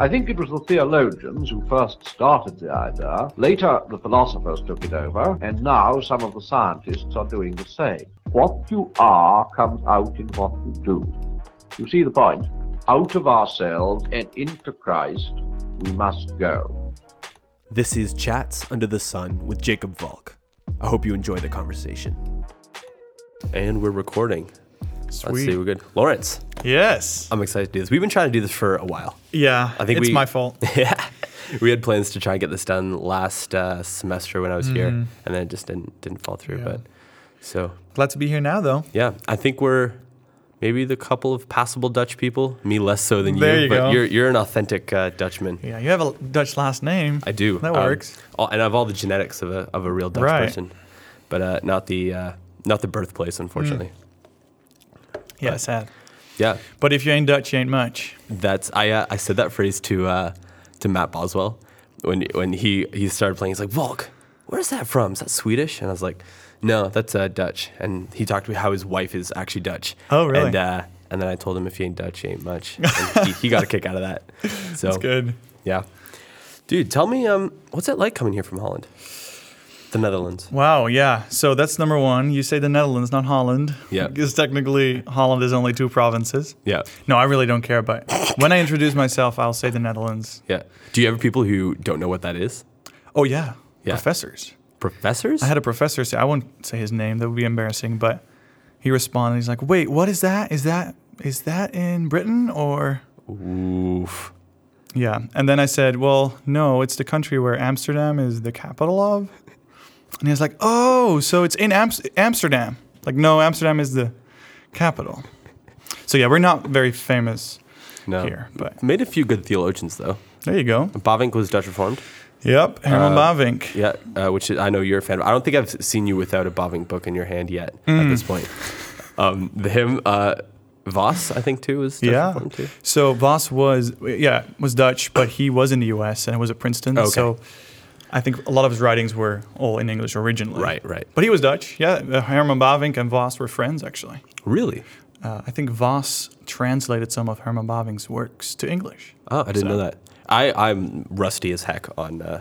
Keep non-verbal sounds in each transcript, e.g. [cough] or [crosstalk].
I think it was the theologians who first started the idea. Later, the philosophers took it over, and now some of the scientists are doing the same. What you are comes out in what you do. You see the point? Out of ourselves and into Christ, we must go. This is Chats Under the Sun with Jacob Volk. I hope you enjoy the conversation. And we're recording. Let's see, we're good. Lawrence, Yes. I'm excited to do this. We've been trying to do this for a while. Yeah. I think it's we- my fault. [laughs] yeah. We had plans to try and get this done last uh, semester when I was here, Mhm. and then it just didn't didn't fall through. Yeah. But so Glad to be here now, though. yeah, I think we're maybe the couple of passable Dutch people. Me less so than There you, you but go. you're you're an authentic uh, Dutchman. Yeah, you have a Dutch last name. I do. That Um, works. all, and I have all the genetics of a of a real Dutch Right. person, but uh, not the uh, not the birthplace, unfortunately. yeah, but- sad. Yeah, But if you ain't Dutch, you ain't much. that's I uh, I said that phrase to uh, to Matt Boswell when when he he started playing. He's like, Volk, where's that from? Is that Swedish? And I was like, No, that's uh, Dutch. And he talked to me how his wife is actually Dutch. Oh, really? And uh, and then I told him if you ain't Dutch, you ain't much. And he, he got a kick out of that. [laughs] So That's good. yeah, dude, tell me um, what's it like coming here from Holland, the Netherlands? Wow, yeah. So that's number one. You say the Netherlands, not Holland. Yeah. [laughs] Because technically, Holland is only two provinces. Yeah, No, I really don't care. But when I introduce myself, I'll say the Netherlands. yeah. Do you have people who don't know what that is? Oh, yeah. Yeah. Professors. Professors? I had a professor say, I won't say his name, that would be embarrassing, but he responded, he's like, wait, what is that? Is that is that in Britain or Oof. Yeah. And then I said, well, no, it's the country where Amsterdam is the capital of. And he was like, oh, so it's in Ams- Amsterdam. Like, no, Amsterdam is the capital. So yeah, we're not very famous No. here, but Made a few good theologians though. there you go. Bavinck was Dutch Reformed. Yep, Herman Uh, Bavinck. Yeah, uh, which is, I know you're a fan of. I don't think I've seen you without a Bavinck book in your hand yet at this point. Um, the hymn, uh, Vos, I think too, was Dutch Yeah. Reformed too. So Vos was, yeah, was Dutch, but he was in the U.S. and it was at Princeton. Okay. So I think a lot of his writings were all in English originally. Right, right. But he was Dutch. Yeah, uh, Herman Bavinck and Vos were friends actually. Really? Uh, I think Vos translated some of Herman Bavinck's works to English. Oh, I didn't So- know that. I, I'm rusty as heck on uh,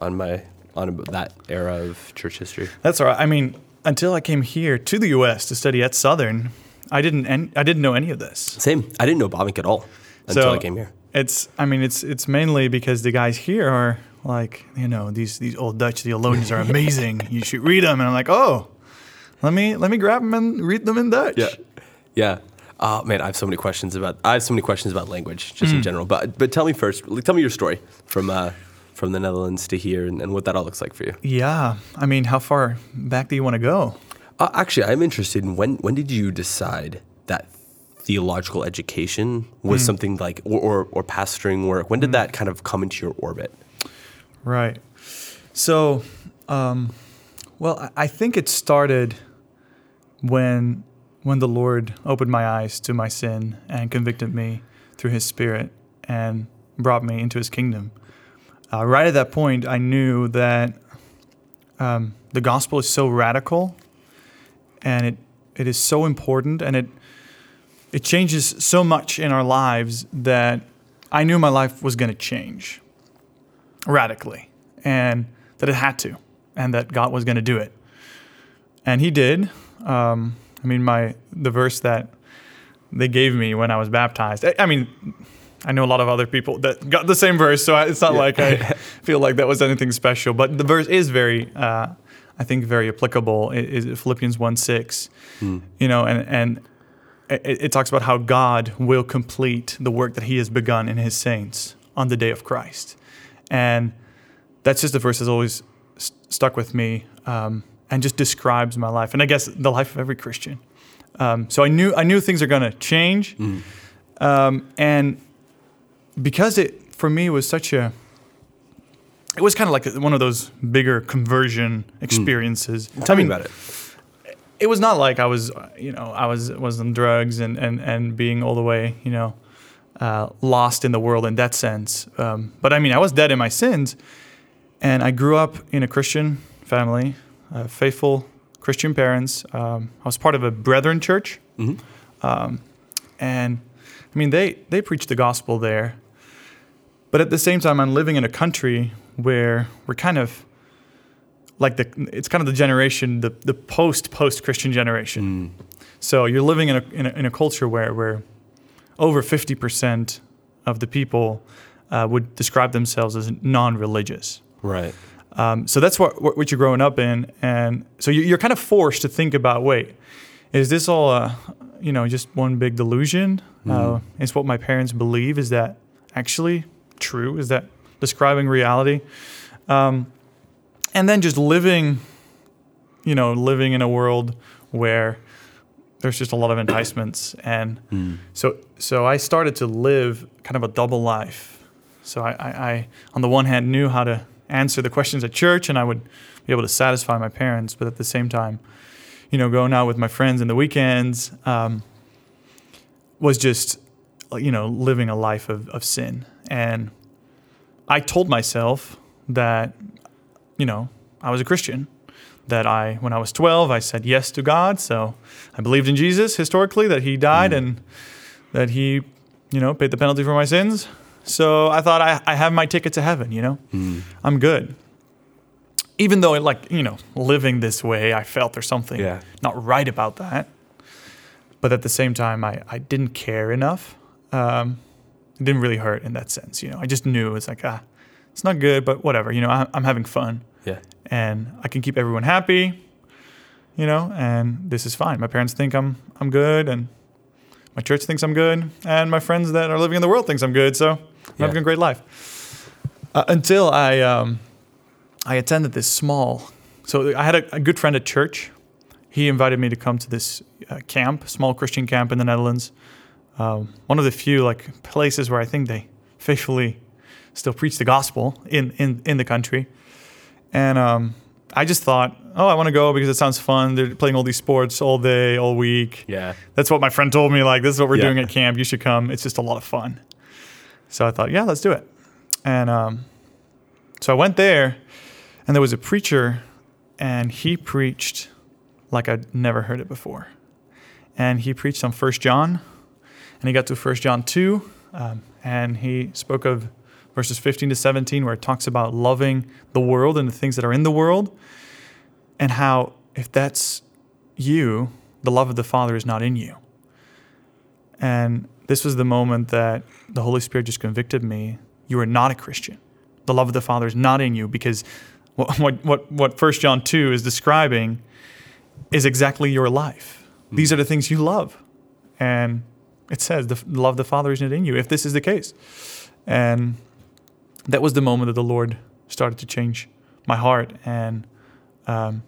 on my on that era of church history. That's all right. I mean, until I came here to the U.S. to study at Southern, I didn't en- I didn't know any of this. Same. I didn't know Bavinck at all until So- I came here. It's I mean it's it's mainly because the guys here are like you know these these old Dutch theologians are [laughs] amazing. you should read them, and I'm like, oh, let me let me grab them and read them in Dutch. Yeah. yeah. Oh man, I have so many questions about. I have so many questions about language, just Hmm. in general. But but tell me first. Tell me your story from uh, from the Netherlands to here, and, and what that all looks like for you. Yeah. I mean, how far back do you want to go? Uh, actually, I'm interested in when when did you decide that theological education Hmm. was something like or, or or pastoring work? When did that kind of come into your orbit? Right. So, um, well, I think it started when when the Lord opened my eyes to my sin and convicted me through His Spirit and brought me into His kingdom. Uh, right at that point, I knew that um, the gospel is so radical, and it it is so important, and it it changes so much in our lives that I knew my life was going to change radically and that it had to and that God was going to do it. And he did. Um, I mean, my the verse that they gave me when I was baptized. I, I mean, I know a lot of other people that got the same verse, so I, it's not like I [laughs] feel like that was anything special. But the verse is very, uh, I think, very applicable. It is Philippians one six. You know, and and it, it talks about how God will complete the work that He has begun in His saints on the day of Christ, and that's just a verse that's always st- stuck with me um, and just describes my life, and I guess the life of every Christian. Um, so I knew I knew things are going to change, um, and because it for me was such a it was kind of like one of those bigger conversion experiences. Tell I mean, me about it. it was not like I was, you know, I was was on drugs and and and being all the way, you know, uh, lost in the world in that sense. Um, but I mean, I was dead in my sins, and I grew up in a Christian family, uh, faithful Christian parents. Um, I was part of a Brethren church, um, and I mean, they they preached the gospel there, But at the same time, I'm living in a country where we're kind of like the it's kind of the generation the the post post Christian generation. So you're living in a, in a in a culture where where over fifty percent of the people uh, would describe themselves as non-religious. Right. Um, so that's what, what you're growing up in, and so you- you're kind of forced to think about: wait, is this all, uh, you know, just one big delusion? Uh, is what my parents believe is that actually true? Is that describing reality? Um, and then just living, you know, living in a world where there's just a lot of enticements, and so so I started to live kind of a double life. So I, I, I, on the one hand, knew how to answer the questions at church, and I would be able to satisfy my parents. But at the same time, you know, going out with my friends in the weekends um, was just, you know, living a life of, of sin. And I told myself that, you know, I was a Christian. That I, when I was 12, I said yes to God. So I believed in Jesus historically, that He died and that He, you know, paid the penalty for my sins. So I thought I, I have my ticket to heaven, you know? I'm good. Even though, like, you know, living this way, I felt there's something Yeah. not right about that. But at the same time, I, I didn't care enough. Um, it didn't really hurt in that sense, you know? I just knew it's like, ah, it's not good, but whatever, you know, I, I'm having fun Yeah. and I can keep everyone happy, you know, and this is fine. My parents think I'm I'm good, and my church thinks I'm good, and my friends that are living in the world thinks I'm good. So I'm Yeah. having a great life. Uh, until I um, I attended this small. So I had a, a good friend at church. He invited me to come to this uh, camp, small Christian camp in the Netherlands. Um, one of the few like places where I think they faithfully still preach the gospel in in in the country. And um, I just thought, oh, I want to go because it sounds fun. They're playing all these sports all day, all week. Yeah. That's what my friend told me. Like, this is what we're Yeah. doing at camp. You should come. It's just a lot of fun. So I thought, yeah, let's do it. And um, so I went there, and there was a preacher, and he preached like I'd never heard it before. And he preached on First John, and he got to First John 2, um, and he spoke of verses 15 to 17, where it talks about loving the world and the things that are in the world, and how if that's you, the love of the Father is not in you. And this was the moment that the Holy Spirit just convicted me. You are not a Christian. The love of the Father is not in you because what [laughs] what what, what 1 John 2 is describing is exactly your life. Hmm. These are the things you love. And it says the love of the Father is not in you if this is the case. And that was the moment that the Lord started to change my heart and um,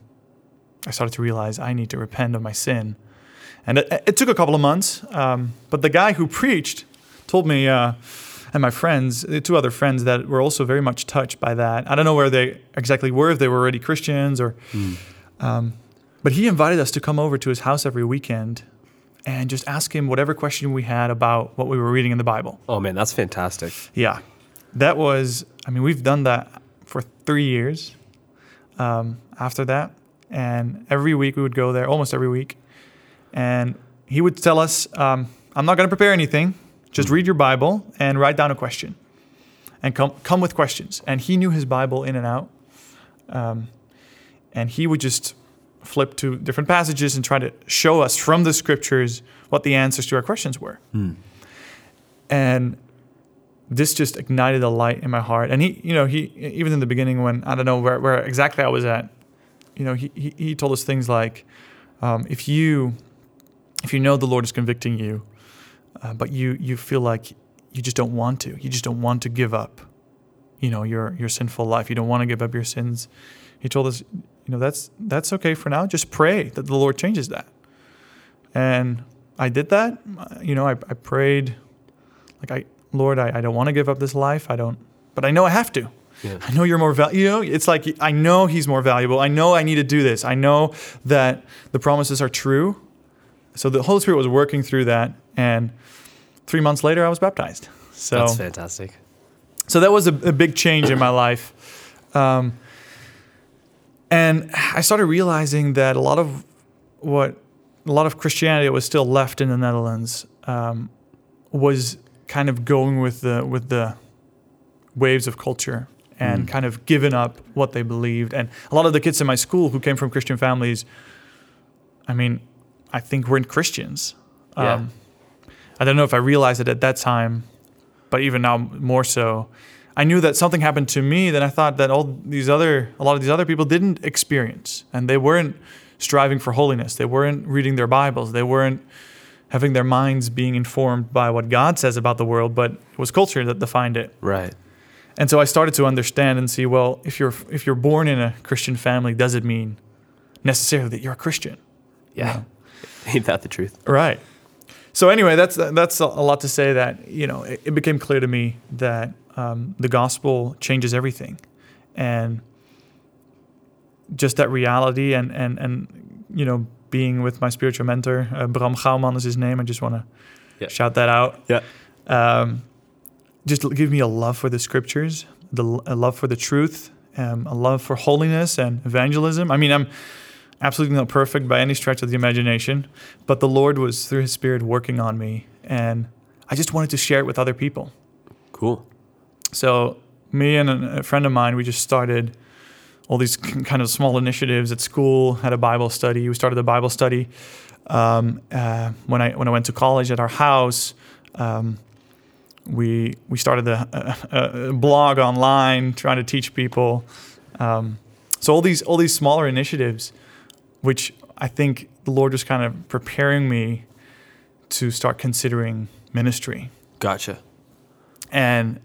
I started to realize I need to repent of my sin. And it, it took a couple of months, um, but the guy who preached told me, uh, and my friends, the two other friends, that were also very much touched by that. I don't know where they exactly were, if they were already Christians or. Um, but he invited us to come over to his house every weekend and just ask him whatever question we had about what we were reading in the Bible. Oh man, that's fantastic. Yeah, that was. I mean, we've done that for three years. Um, after that, and every week we would go there, almost every week, and he would tell us, um, "I'm not going to prepare anything. Just read your Bible and write down a question, and come come with questions." And he knew his Bible in and out, um, and he would just flip to different passages and try to show us from the scriptures what the answers to our questions were. And this just ignited a light in my heart. And he, you know, he even in the beginning when I don't know where, where exactly I was at, you know, he, he, he told us things like, um, if you if you know the Lord is convicting you, uh, but you you feel like you just don't want to, you just don't want to give up, you know, your your sinful life. You don't want to give up your sins. He told us, you know, that's that's okay for now. Just pray that the Lord changes that. And I did that. You know, I, I prayed, like I, Lord, I, I don't want to give up this life. I don't, but I know I have to. Yeah. I know you're more valuable. You know, it's like I know He's more valuable. I know I need to do this. I know that the promises are true. So the Holy Spirit was working through that, and three months later, I was baptized. So That's fantastic. so that was a, a big change in my life. Um, and I started realizing that a lot of what a lot of Christianity that was still left in the Netherlands um, was kind of going with the with the waves of culture and kind of given up what they believed. And a lot of the kids in my school who came from Christian families, I mean, I think weren't Christians. Yeah. Um, I don't know if I realized it at that time, but even now more so. I knew that something happened to me that I thought that all these other, a lot of these other people didn't experience, and they weren't striving for holiness. They weren't reading their Bibles. They weren't having their minds being informed by what God says about the world, but it was culture that defined it. Right. And so I started to understand and see, well, if you're if you're born in a Christian family, does it mean necessarily that you're a Christian? Yeah. [laughs] Ain't that the truth? Right. So anyway, that's that's a lot to say. That you know, it, it became clear to me that um, the gospel changes everything, and just that reality, and and and you know, being with my spiritual mentor, uh, Bram Gauman is his name. I just want to Yeah. shout that out. Yeah. Um, just give me a love for the scriptures, the a love for the truth, um, a love for holiness and evangelism. I mean, I'm absolutely not perfect by any stretch of the imagination, but the Lord was through His Spirit working on me, and I just wanted to share it with other people. Cool. So me and a a friend of mine, we just started all these kind of small initiatives at school. Had a Bible study. We started a Bible study um, uh, when I when I went to college at our house. Um, we we started a, a, a blog online trying to teach people. Um, so all these all these smaller initiatives, which I think the Lord was kind of preparing me to start considering ministry. Gotcha. And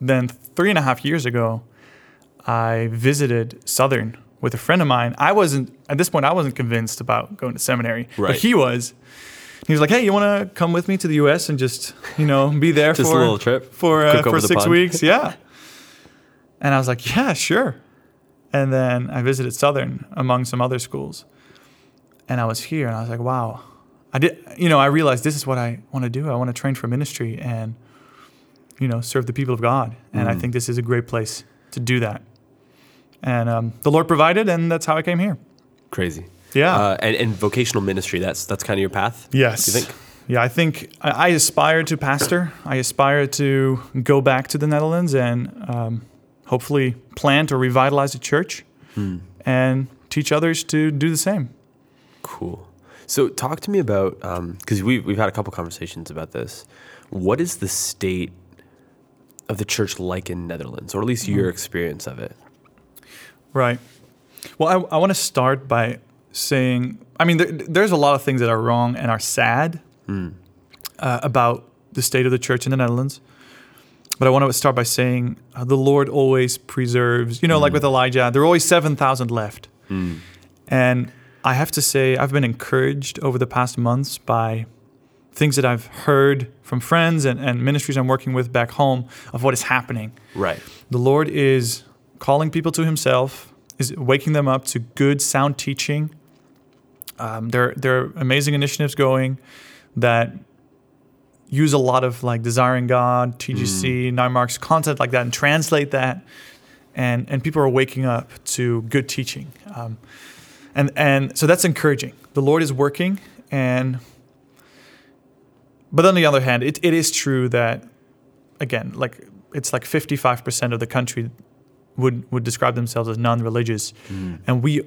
then three and a half years ago, I visited Southern with a friend of mine. I wasn't, at this point, I wasn't convinced about going to seminary, Right. but he was. He was like, "Hey, you want to come with me to the U.S. and just, you know, be there Just a for little trip? for uh, for six pond?" weeks?" Yeah. And I was like, "Yeah, sure." And then I visited Southern among some other schools, and I was here, and I was like, "Wow." I did, you know, I realized this is what I want to do. I want to train for ministry and, you know, serve the people of God. And I think this is a great place to do that. And um, the Lord provided, and that's how I came here. Crazy. Yeah. Uh, and, and vocational ministry, that's that's kind of your path? Yes. You think? Yeah, I think I, aspire to pastor. I aspire to go back to the Netherlands and um, hopefully plant or revitalize a church Hmm. and teach others to do the same. Cool. So talk to me about because we've we've had a couple conversations about this. What is the state of the church like in Netherlands, or at least your experience of it? Right. Well, I, I want to start by saying, I mean, there, there's a lot of things that are wrong and are sad uh, about the state of the church in the Netherlands. But I want to start by saying uh, the Lord always preserves, you know, like with Elijah, there are always 7,000 left. And I have to say, I've been encouraged over the past months by things that I've heard from friends and, and ministries I'm working with back home of what is happening. Right. The Lord is calling people to Himself, is waking them up to good, sound teaching. Um, there, there are amazing initiatives going that use a lot of like desiring God, TGC, Nine Marks content like that, and translate that, and and people are waking up to good teaching, um, and and so that's encouraging. The Lord is working, and but on the other hand, it, it is true that again, like it's like 55% of the country would would describe themselves as non-religious, and we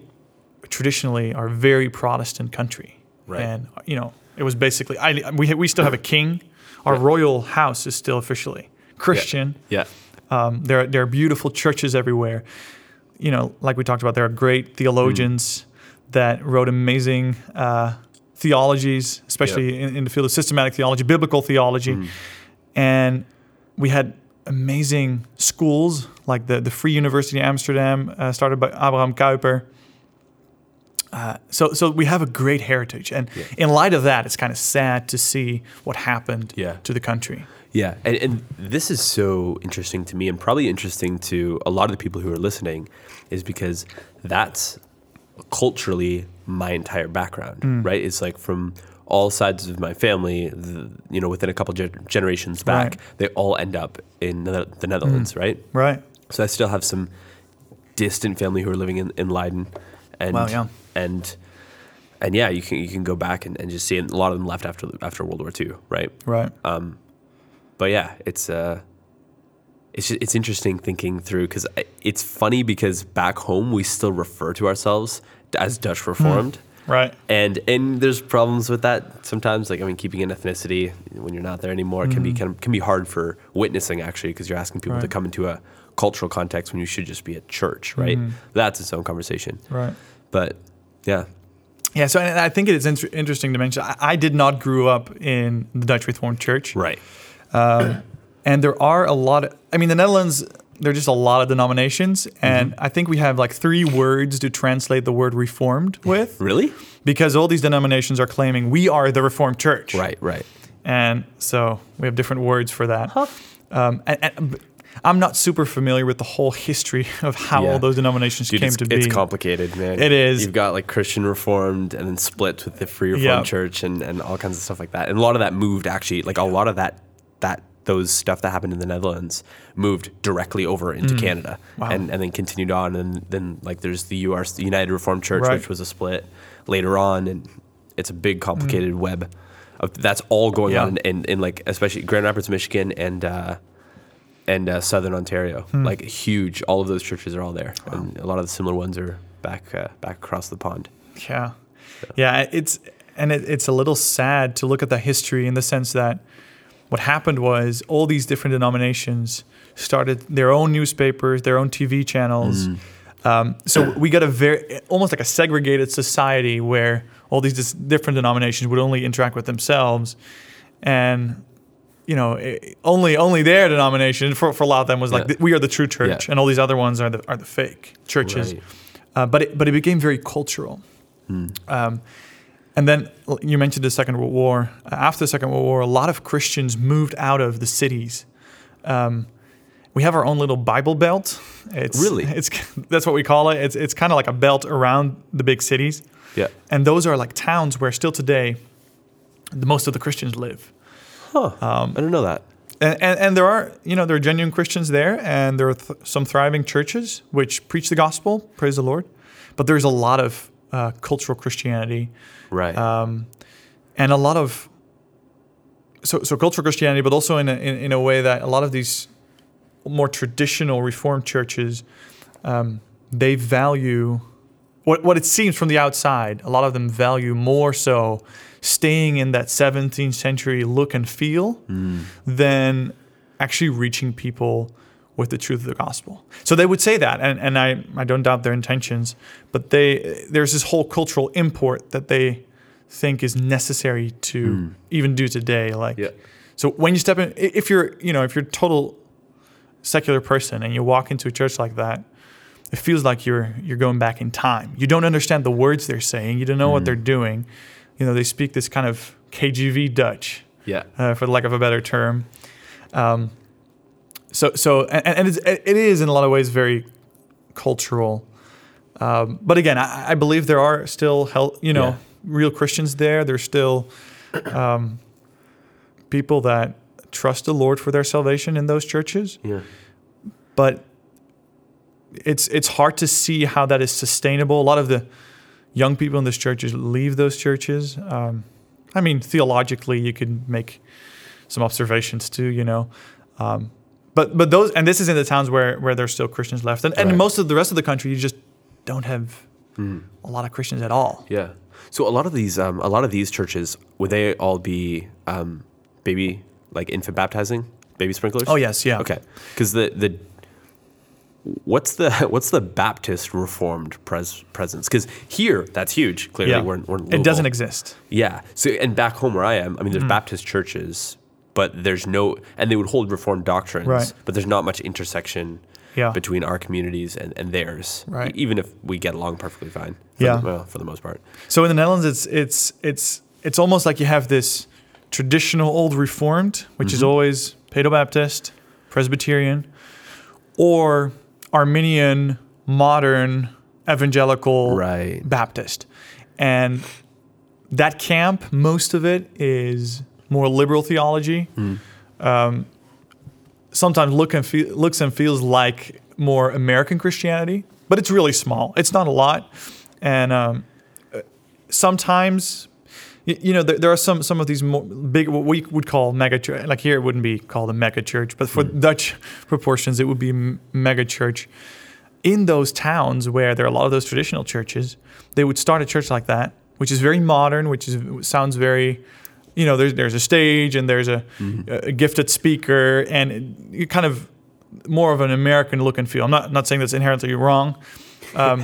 traditionally are a very Protestant country. Right. And you know, it was basically I we we still have a king. Our Yeah. royal house is still officially Christian. Yeah. Um, there, are- there are beautiful churches everywhere. You know, like we talked about, there are great theologians that wrote amazing uh, theologies, especially in, in the field of systematic theology, biblical theology. And we had amazing schools, like the, the Free University of Amsterdam, uh, started by Abraham Kuyper. Uh, so, so we have a great heritage, and in light of that, it's kind of sad to see what happened Yeah. to the country. Yeah, and, and this is so interesting to me, and probably interesting to a lot of the people who are listening, is because that's culturally my entire background, Mm. right? It's like from all sides of my family, the, you know, within a couple gen- generations back, Right. they all end up in the, the Netherlands, right? Right. So I still have some distant family who are living in, in Leiden, and Wow, yeah. and and yeah, you can you can go back and, and just see, and a lot of them left after after World War II, right? Right. Um, but yeah, it's uh, it's just, it's interesting thinking through because it's funny because back home we still refer to ourselves as Dutch Reformed. Right. And and there's problems with that sometimes. Like I mean, keeping an ethnicity when you're not there anymore can be mm-hmm. can, can be hard for witnessing actually because you're asking people to come into a cultural context when you should just be at church, right? Mm-hmm. That's its own conversation. Right. But yeah, Yeah. So I think it is inter- interesting to mention. I, I did not grow up in the Dutch Reformed Church. right. Um, and there are a lot of i mean the netherlands there are just a lot of denominations and Mm-hmm. i think we have like three words to translate the word reformed with [laughs] Really? because all these denominations are claiming we are the reformed church Right. Right. and so we have different words for that um, and, and b- i'm not super familiar with the whole history of how Yeah. all those denominations Dude, came to be it's complicated, man. It is. You've got like Christian Reformed and then split with the Free Reformed Yeah. Church and, and all kinds of stuff like that. And a lot of that moved actually, like a lot of that that those stuff that happened in the Netherlands moved directly over into Canada Mm. Wow. and, and then continued on. And then like there's the UR, the United Reformed Church, Right. which was a split later on, and it's a big complicated web. Of, that's all going Mm. Yeah. on in, in like especially Grand Rapids, Michigan, and. Uh, and uh, Southern Ontario. Hmm. Like huge, all of those churches are all there, and a lot of the similar ones are back uh, back across the pond. Yeah, yeah. It's and it, it's a little sad to look at the history in the sense that what happened was all these different denominations started their own newspapers, their own TV channels. Um, so we got a very almost like a segregated society where all these dis- different denominations would only interact with themselves, and you know it, only only their denomination for, for a lot of them was like Yeah. we are the true church, Yeah. and all these other ones are the are the fake churches. Right. Uh, but it, but it became very cultural. Um, and then you mentioned the Second World War. Uh, After the Second World War, a lot of Christians moved out of the cities. Um, we have our own little Bible belt. It's Really? [laughs] it's that's what we call it. It's it's kind of like a belt around the big cities, Yeah. and those are like towns where still today, the most of the Christians live. Huh. Um, I didn't know that. And, and, and there are, you know, there are genuine Christians there, and there are th- some thriving churches which preach the gospel, praise the Lord. But there's a lot of uh, cultural Christianity Right. um, and a lot of so, so cultural Christianity, but also in a, in, in a way that a lot of these more traditional Reformed churches um, they value what what it seems from the outside. A lot of them value more so staying in that 17th century look and feel than actually reaching people with the truth of the gospel. So they would say that, and, and I, I don't doubt their intentions, but they there's this whole cultural import that they think is necessary to even do today. Like, Yeah. so when you step in, if you're you know if you're a total secular person and you walk into a church like that, it feels like you're you're going back in time. You don't understand the words they're saying. You don't know what they're doing. You know, they speak this kind of KJV Dutch yeah. uh, for the lack of a better term. Um, so, so, and, and it's, it is in a lot of ways very cultural. Um, but again, I, I believe there are still, hel- you know, Yeah. real Christians there. There's still um, people that trust the Lord for their salvation in those churches. Yeah. But it's it's hard to see how that is sustainable. A lot of the young people in those churches leave those churches. Um, I mean, theologically, you could make some observations too, you know. Um, but but those and this is in the towns where where there's still Christians left, and and Right. most of the rest of the country, you just don't have Hmm. a lot of Christians at all. Yeah. So a lot of these, um, a lot of these churches, would they all be um, baby, like infant baptizing, baby sprinklers? Oh yes, yeah. Okay. Because the the what's the [laughs] what's the Baptist Reformed pres- presence? Because here, that's huge. Clearly, Yeah. we're, we're in it doesn't exist. Yeah. So and back home where I am, I mean, there's Hmm. Baptist churches, but there's no, and they would hold Reformed doctrines, Right. but there's not much intersection Yeah. between our communities and, and theirs. Right. E- even if we get along perfectly fine. For Yeah. The, well, for the most part. So in the Netherlands, it's it's it's it's almost like you have this traditional old Reformed, which Mm-hmm. is always Paedo-Baptist, Presbyterian, or Arminian, modern, evangelical Right. Baptist, and that camp, most of it is more liberal theology. Hmm. Um, sometimes look and feel, looks and feels like more American Christianity, but it's really small. It's not a lot, and um, sometimes you know, there, there are some some of these more big what we would call mega church. Like here, it wouldn't be called a mega church, but for Dutch proportions, it would be m- mega church. In those towns where there are a lot of those traditional churches, they would start a church like that, which is very modern, which is sounds very, you know, there's there's a stage and there's a, a gifted speaker, and it, kind of more of an American look and feel. I'm not not saying that's inherently wrong, um,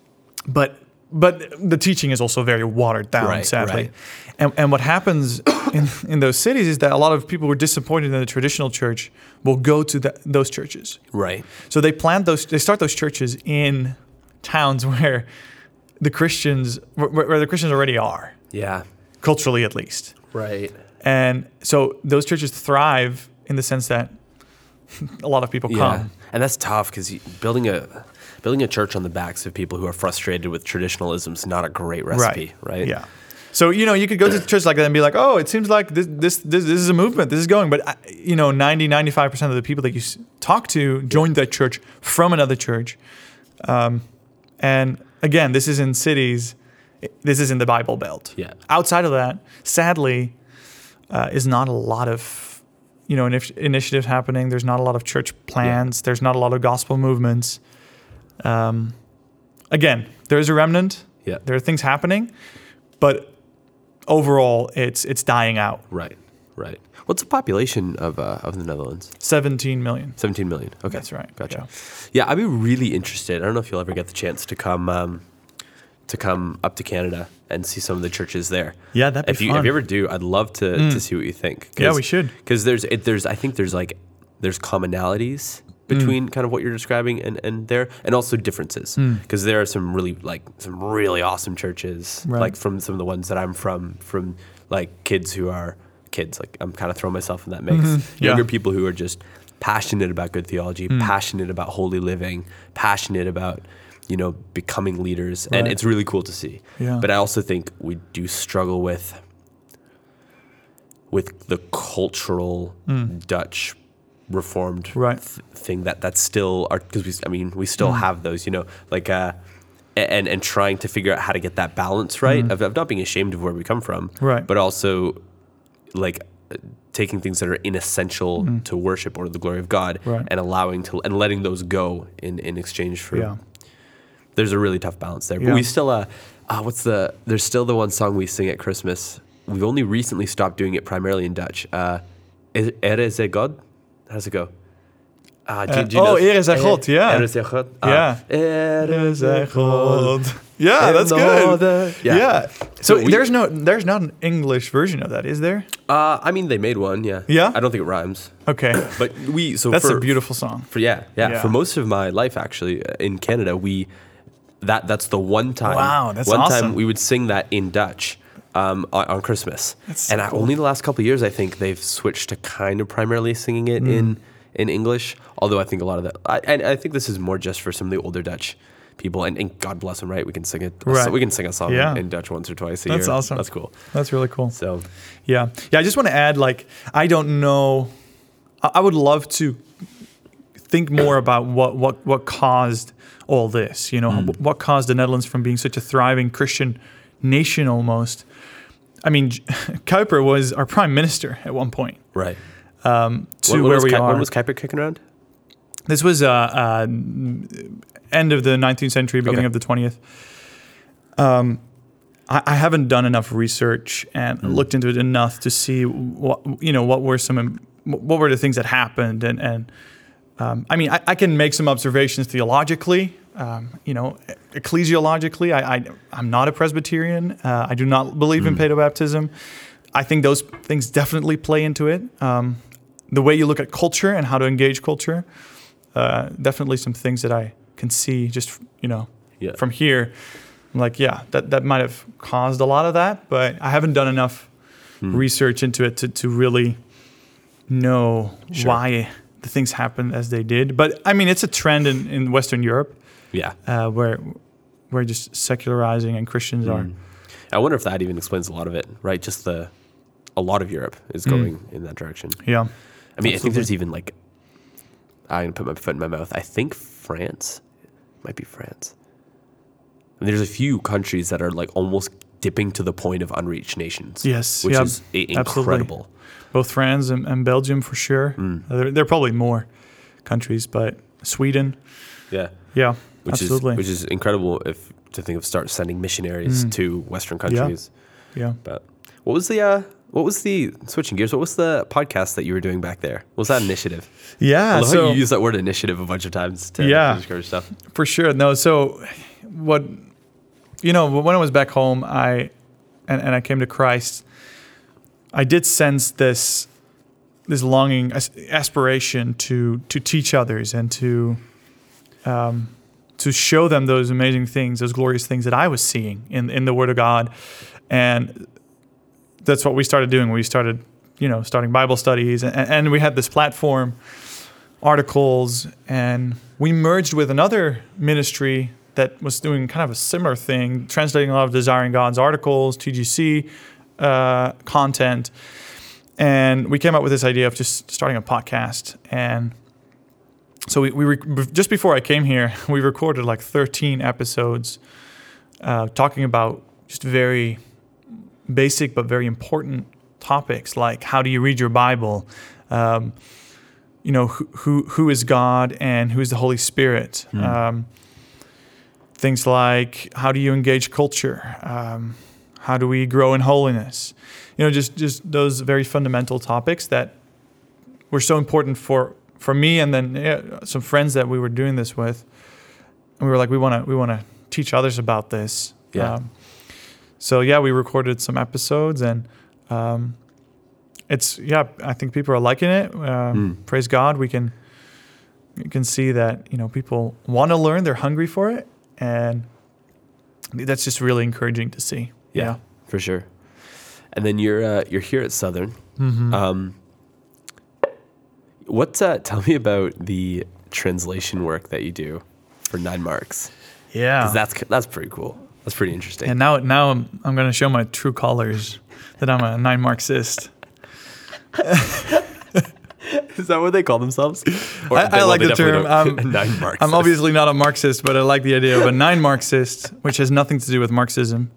[laughs] but but the teaching is also very watered down, Right, sadly. right. And and what happens [coughs] in, in those cities is that a lot of people who are disappointed in the traditional church will go to the, those churches. Right. So they plant those, they start those churches in towns [laughs] where the Christians, where, where the Christians already are, Yeah. culturally at least. Right. And so those churches thrive in the sense that [laughs] a lot of people Yeah. come. And that's tough because building a building a church on the backs of people who are frustrated with traditionalism is not a great recipe, right? Yeah. So you know, you could go to church like that and be like, "Oh, it seems like this this this, this is a movement. This is going." But you know, 90 95 percent of the people that you talk to joined that church from another church. Um, and again, this is in cities. This is in the Bible Belt. Yeah. Outside of that, sadly, uh, is not a lot of you know initi- initiatives happening. There's not a lot of church plans. There's not a lot of gospel movements. Um, again, there is a remnant. Yeah. There are things happening, but overall, it's it's dying out. Right. Right. What's the population of uh, of the Netherlands? 17 million. 17 million. Okay. That's right. Gotcha. Yeah. I'd be really interested. I don't know if you'll ever get the chance to come um, to come up to Canada and see some of the churches there. Yeah, that'd be if you fun. Mm. if you ever do, I'd love to to see what you think. Yeah, we should. Because there's it, there's I think there's like there's commonalities Mm. between kind of what you're describing and, and there and also differences Mm. because there are some really like some really awesome churches Right. like from some of the ones that I'm from from like kids who are kids like I'm kind of throwing myself in that mix Mm-hmm. Yeah. younger people who are just passionate about good theology Mm. passionate about holy living passionate about you know becoming leaders and it's really cool to see Yeah. but I also think we do struggle with with the cultural Dutch reformed Mm. Right. th- thing that that's still are because we I mean we still Mm. have those you know like uh and and trying to figure out how to get that balance right of, of not being ashamed of where we come from Mm. Right. but also like taking things that are inessential to worship or the glory of God Mm. Right. and allowing to and letting those go in in exchange for Yeah. There's a really tough balance there. But Yeah. we still, uh, uh, what's the? There's still the one song we sing at Christmas. We've only recently stopped doing it primarily in Dutch. Uh, er is a God? How does it go? Uh, do, do you oh, know- er is a God, yeah. Er is a God. Ah, Yeah. Er is a God. Yeah, that's good. Yeah. Yeah. So, So we- there's no there's not an English version of that, is there? Uh, I mean, they made one. Yeah. Yeah? I don't think it rhymes, Okay. [coughs] but we. So That's for, a beautiful song. For yeah, yeah, Yeah. For most of my life, actually, uh, in Canada, we that that's the one time. Wow, that's one awesome. time we would sing that in Dutch um, on, on Christmas. That's so and I, cool. only the last couple of years, I think they've switched to kind of primarily singing it Mm. in in English. Although I think a lot of that, I, and I think this is more just for some of the older Dutch people. And, and God bless them, right? We can sing it. Right. We can sing a song Yeah. in Dutch once or twice a That's year. awesome. That's cool. That's really cool. So Yeah. Yeah. I just want to add, like, I don't know. I I would love to think more about what what what caused all this. You know, Hmm. what caused the Netherlands from being such a thriving Christian nation almost. I mean, [laughs] Kuyper was our prime minister at one point. right. To When- when where was we Ki- are. When was Kuyper kicking around? This was uh, uh, end of the 19th century, beginning Okay. of the 20th. Um, I, I haven't done enough research and Mm. looked into it enough to see what you know what were some what were the things that happened and and um, I mean I, I can make some observations theologically. Um, you know, ecclesiologically, I, I I'm not a Presbyterian. Uh, I do not believe in paedobaptism. I think those things definitely play into it. Um, the way you look at culture and how to engage culture, uh, definitely some things that I can see just you know Yeah. from here. I'm like, yeah, that that might have caused a lot of that, but I haven't done enough research into it to to really know Sure. why the things happened as they did. But I mean, it's a trend in, in Western Europe Yeah. uh, where where just secularizing and Christians are. Mm. I wonder if that even explains a lot of it, right? Just the a lot of Europe is Mm. going in that direction. Yeah, I mean, I think there's even like I'm gonna put my foot in my mouth. I think France might be France. And there's a few countries that are like almost dipping to the point of unreached nations. Yes, which yeah, is incredible. absolutely. Both France and, and Belgium for sure. Mm. Uh, There, there are probably more countries, but Sweden, Yeah, yeah, which absolutely. is which is incredible if to think of start sending missionaries Mm. to Western countries. yeah. But what was the uh, what was the switching gears? What was the podcast that you were doing back there? What was that initiative? Yeah, so you use that word initiative a bunch of times to Yeah. stuff. for sure. No, so what you know, when I was back home, I and, and I came to Christ, I did sense this this longing, aspiration to to teach others and to um, to show them those amazing things, those glorious things that I was seeing in in the Word of God, and that's what we started doing. We started, you know, starting Bible studies, and, and we had this platform, articles, and we merged with another ministry that was doing kind of a similar thing, translating a lot of Desiring God's articles, TGC uh, content, and we came up with this idea of just starting a podcast. And so we, we rec- just before I came here, [laughs] we recorded like 13 episodes uh, talking about just very basic but very important topics like how do you read your Bible, um, you know who, who who is God and who is the Holy Spirit, um, things like how do you engage culture, um, how do we grow in holiness, you know just just those very fundamental topics that were so important for for me and then yeah, some friends that we were doing this with, and we were like we want to we want to teach others about this. Yeah. Um, so yeah, we recorded some episodes and um, it's yeah, I think people are liking it. Um, Mm. Praise God, we can you can see that you know people want to learn, they're hungry for it, and that's just really encouraging to see. Yeah, for sure. And then you're uh, you're here at Southern. Mhm. Um, what? Uh, tell me about the translation work that you do for Nine Marks. Yeah, that's that's pretty cool. That's pretty interesting. and now now I'm I'm going to show my true colors that I'm a nine Marxist. [laughs] Is that what they call themselves? [laughs] Or I- I like the term, um, [laughs] Nine Marks. I'm obviously not a Marxist, but I like the idea of a nine Marxist, which has nothing to do with Marxism.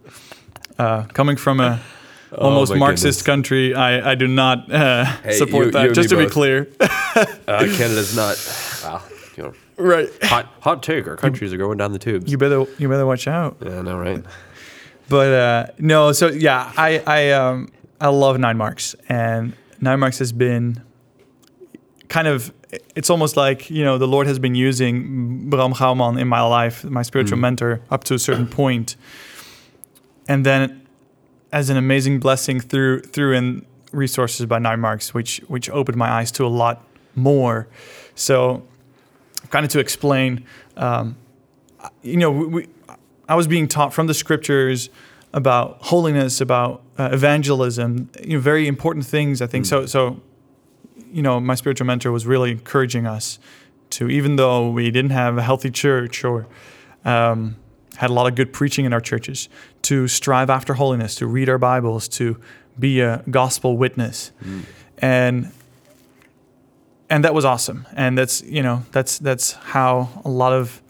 Uh, coming from a [laughs] almost Oh Marxist goodness. country, I, I do not uh, Hey, support you- that. you just to me be clear, Uh, Canada's not. Well, you know, [laughs] right? hot hot take. Our countries are going down the tubes. You better you better watch out. yeah, no right? But uh, no, so yeah, I I um I love Nine Marks, and Nine Marks has been kind of it's almost like you know the Lord has been using Bram Gauman in my life, my spiritual Mhm. mentor, up to a certain point, and then as an amazing blessing through through in resources by Nine Marks, which which opened my eyes to a lot more. So, kind of to explain, um, you know, we, we, I was being taught from the scriptures about holiness, about uh, evangelism, you know, very important things. I think so. So, you know, my spiritual mentor was really encouraging us to, even though we didn't have a healthy church or um, had a lot of good preaching in our churches, to strive after holiness, to read our Bibles, to be a gospel witness, and and that was awesome. And that's you know that's that's how a lot of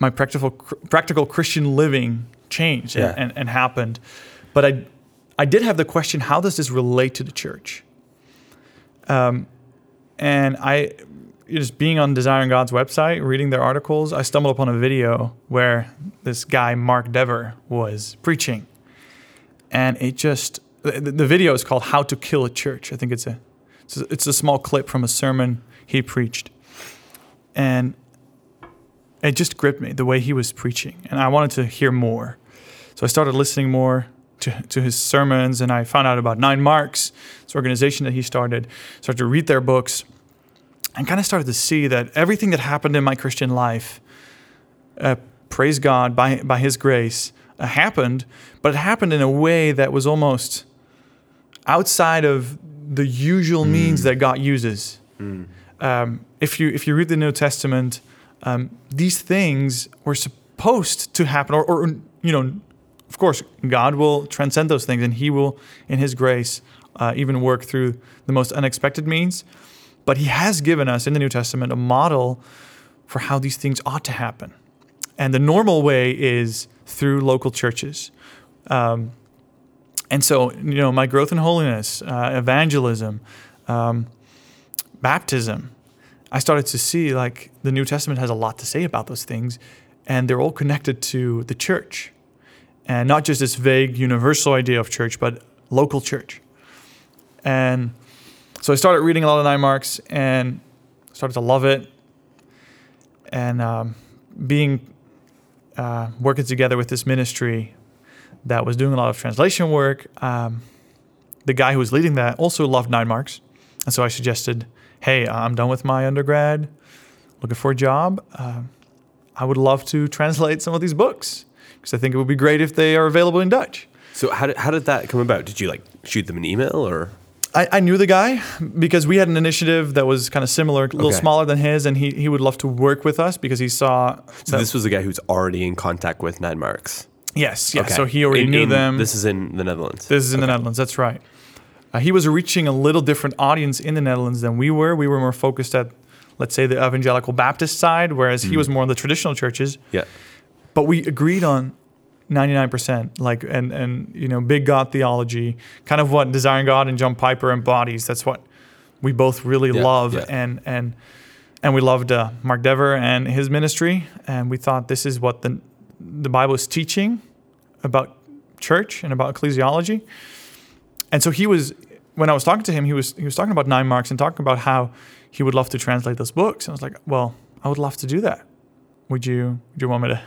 my practical practical Christian living changed Yeah. and, and, and happened. But I I did have the question: How does this relate to the church? Um, and I just being on Desiring God's website, reading their articles, I stumbled upon a video where this guy Mark Dever was preaching, and it just the, the video is called "How to Kill a Church." I think it's a it's a, it's a small clip from a sermon he preached, and it just gripped me the way he was preaching, and I wanted to hear more. So I started listening more to, to his sermons, and I found out about Nine Marks, this organization that he started. Started to read their books, and kind of started to see that everything that happened in my Christian life, uh, praise God by by His grace, uh, happened, but it happened in a way that was almost outside of the usual means that God uses. Um, if you if you read the New Testament, um, these things were supposed to happen, or, or you know, of course, God will transcend those things, and He will, in His grace, uh, even work through the most unexpected means. But He has given us in the New Testament a model for how these things ought to happen, and the normal way is through local churches. Um, and so you know my growth in holiness, uh, evangelism, um, baptism, I started to see like the New Testament has a lot to say about those things, and they're all connected to the church, and not just this vague universal idea of church, but local church. And so I started reading a lot of nine marks and started to love it, and um, being uh, working together with this ministry that was doing a lot of translation work. Um, the guy who was leading that also loved nine marks, and so I suggested, "Hey, I'm done with my undergrad, looking for a job. Um I would love to translate some of these books because I think it would be great if they are available in Dutch." So how did how did that come about? Did you like shoot them an email or? I, I knew the guy because we had an initiative that was kind of similar, a little Okay. smaller than his, and he, he would love to work with us because he saw. So this was the guy who's already in contact with Nine Marks. yes, yes. Okay. So he already In- knew in- them. This is in the Netherlands. This is in the Netherlands. That's right. Uh, he was reaching a little different audience in the Netherlands than we were. We were more focused at, let's say, the evangelical Baptist side, whereas he was more on the traditional churches. yeah. But we agreed on 99%, like, and, and, you know, big God theology, kind of what Desiring God and John Piper embodies. That's what we both really Yeah, love. yeah. And, and, and we loved uh, Mark Dever and his ministry. And we thought this is what the, the Bible is teaching about church and about ecclesiology. And so he was, when I was talking to him, he was he was talking about nine marks and talking about how he would love to translate those books. And I was like, well, I would love to do that. Would you would you want me to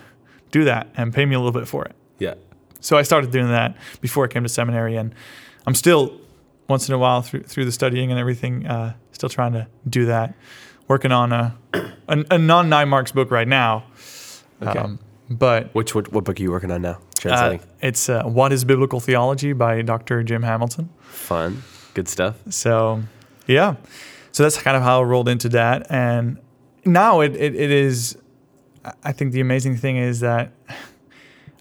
do that and pay me a little bit for it? Yeah. So I started doing that before I came to seminary, and I'm still once in a while through through the studying and everything, uh, still trying to do that. Working on a a, a non nine marks book right now. Okay. Um, but Which what, what book are you working on now? uh, Translating. it's uh, What is Biblical Theology by Dr. Jim Hamilton. Fun. Good stuff. So, yeah. So that's kind of how I rolled into that. And now it, it, it is, I think the amazing thing is that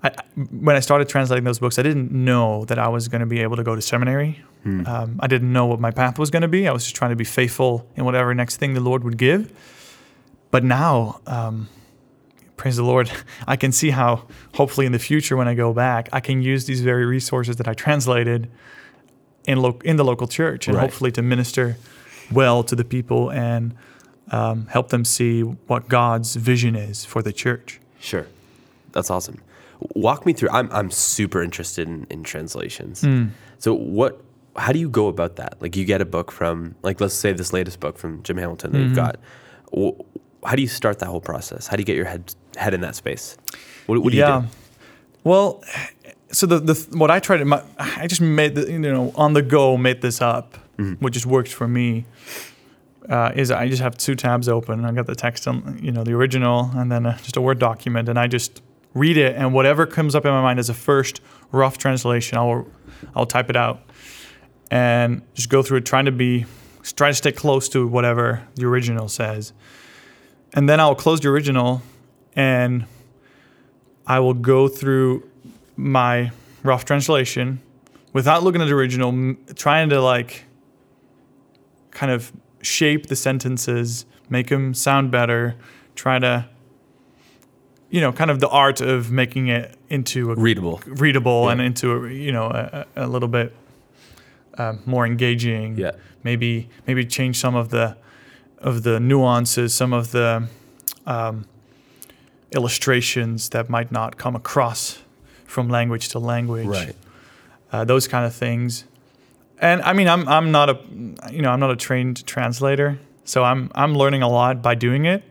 I, when I started translating those books, I didn't know that I was going to be able to go to seminary. Um, I didn't know what my path was going to be. I was just trying to be faithful in whatever next thing the Lord would give. But now, um, praise the Lord, [laughs] I can see how hopefully in the future when I go back, I can use these very resources that I translated in lo- in the local church and Right. hopefully to minister well to the people and um, help them see what God's vision is for the church. Sure. That's awesome. Walk me through. I'm I'm super interested in, in translations. Hmm. So what how do you go about that? Like you get a book from like let's say this latest book from Jim Hamilton that Mm-hmm. you've got. How do you start that whole process? How do you get your head head in that space? What, what do you do? Well, so the, the what I tried to my, I just made the you know on the go made this up, Mm-hmm. which just works for me. Uh, is I just have two tabs open. I got the text on you know the original and then uh just a word document, and I just read it and whatever comes up in my mind as a first rough translation, I'll I'll type it out and just go through it, trying to be try to stay close to whatever the original says, and then I'll close the original and I will go through my rough translation without looking at the original, trying to like kind of shape the sentences, make them sound better, try to, you know, kind of the art of making it into a Readable. readable and into a, you know a, a a little bit uh, more engaging. Yeah. Maybe maybe change some of the of the nuances, some of the um, illustrations that might not come across from language to language. Right. Uh, those kind of things. And I mean, I'm I'm not a you know I'm not a trained translator, so I'm I'm learning a lot by doing it.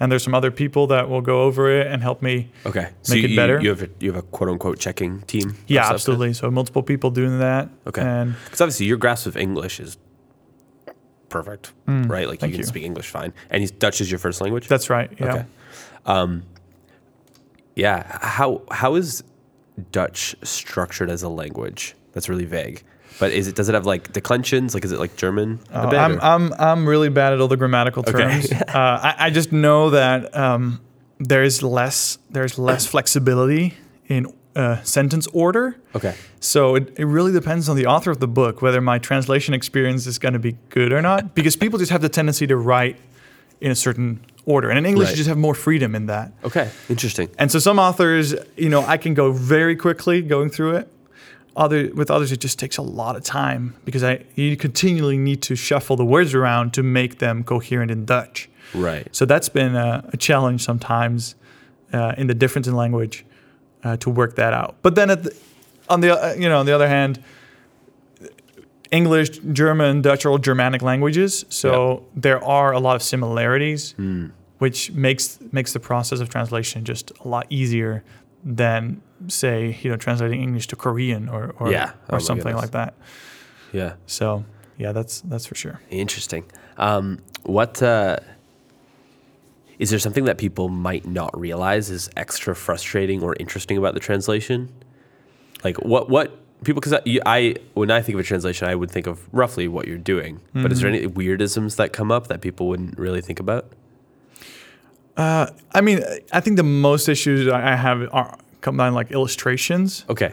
And there's some other people that will go over it and help me Okay. So Make you, it better? You have a, you have a quote unquote checking team. Yeah, absolutely. So multiple people doing that. Okay. And Because obviously your grasp of English is perfect, right? Like you Mm. can you. speak English fine, and Dutch is your first language. that's right. Yeah. Okay. Um, yeah. How how is Dutch structured as a language? That's really vague. But is it does it have like declensions? Like is it like German? a Uh, bit, I'm, or- I'm I'm really bad at all the grammatical Okay. terms. [laughs] uh, I, I just know that um, there's less there's less flexibility in uh, sentence order. okay. So it, it really depends on the author of the book whether my translation experience is going to be good or not. Because people just have the tendency to write in a certain order, and in English Right. you just have more freedom in that. Okay. Interesting. And so some authors, you know, I can go very quickly going through it. Other with others it just takes a lot of time because I you continually need to shuffle the words around to make them coherent in Dutch. Right. So that's been a, a challenge sometimes uh, in the difference in language uh, to work that out. But then at the, on the uh, you know on the other hand, English, German, Dutch are all Germanic languages, so there are a lot of similarities, which makes makes the process of translation just a lot easier than say you know translating English to Korean or or, Yeah. Oh or something goodness. like that. Yeah. So yeah, that's that's for sure. Interesting. Um, what uh, is there something that people might not realize is extra frustrating or interesting about the translation? Like what what people because I, I when I think of a translation, I would think of roughly what you're doing. But is there any weirdisms that come up that people wouldn't really think about? Uh, I mean, I think the most issues I have are come down like illustrations. Okay.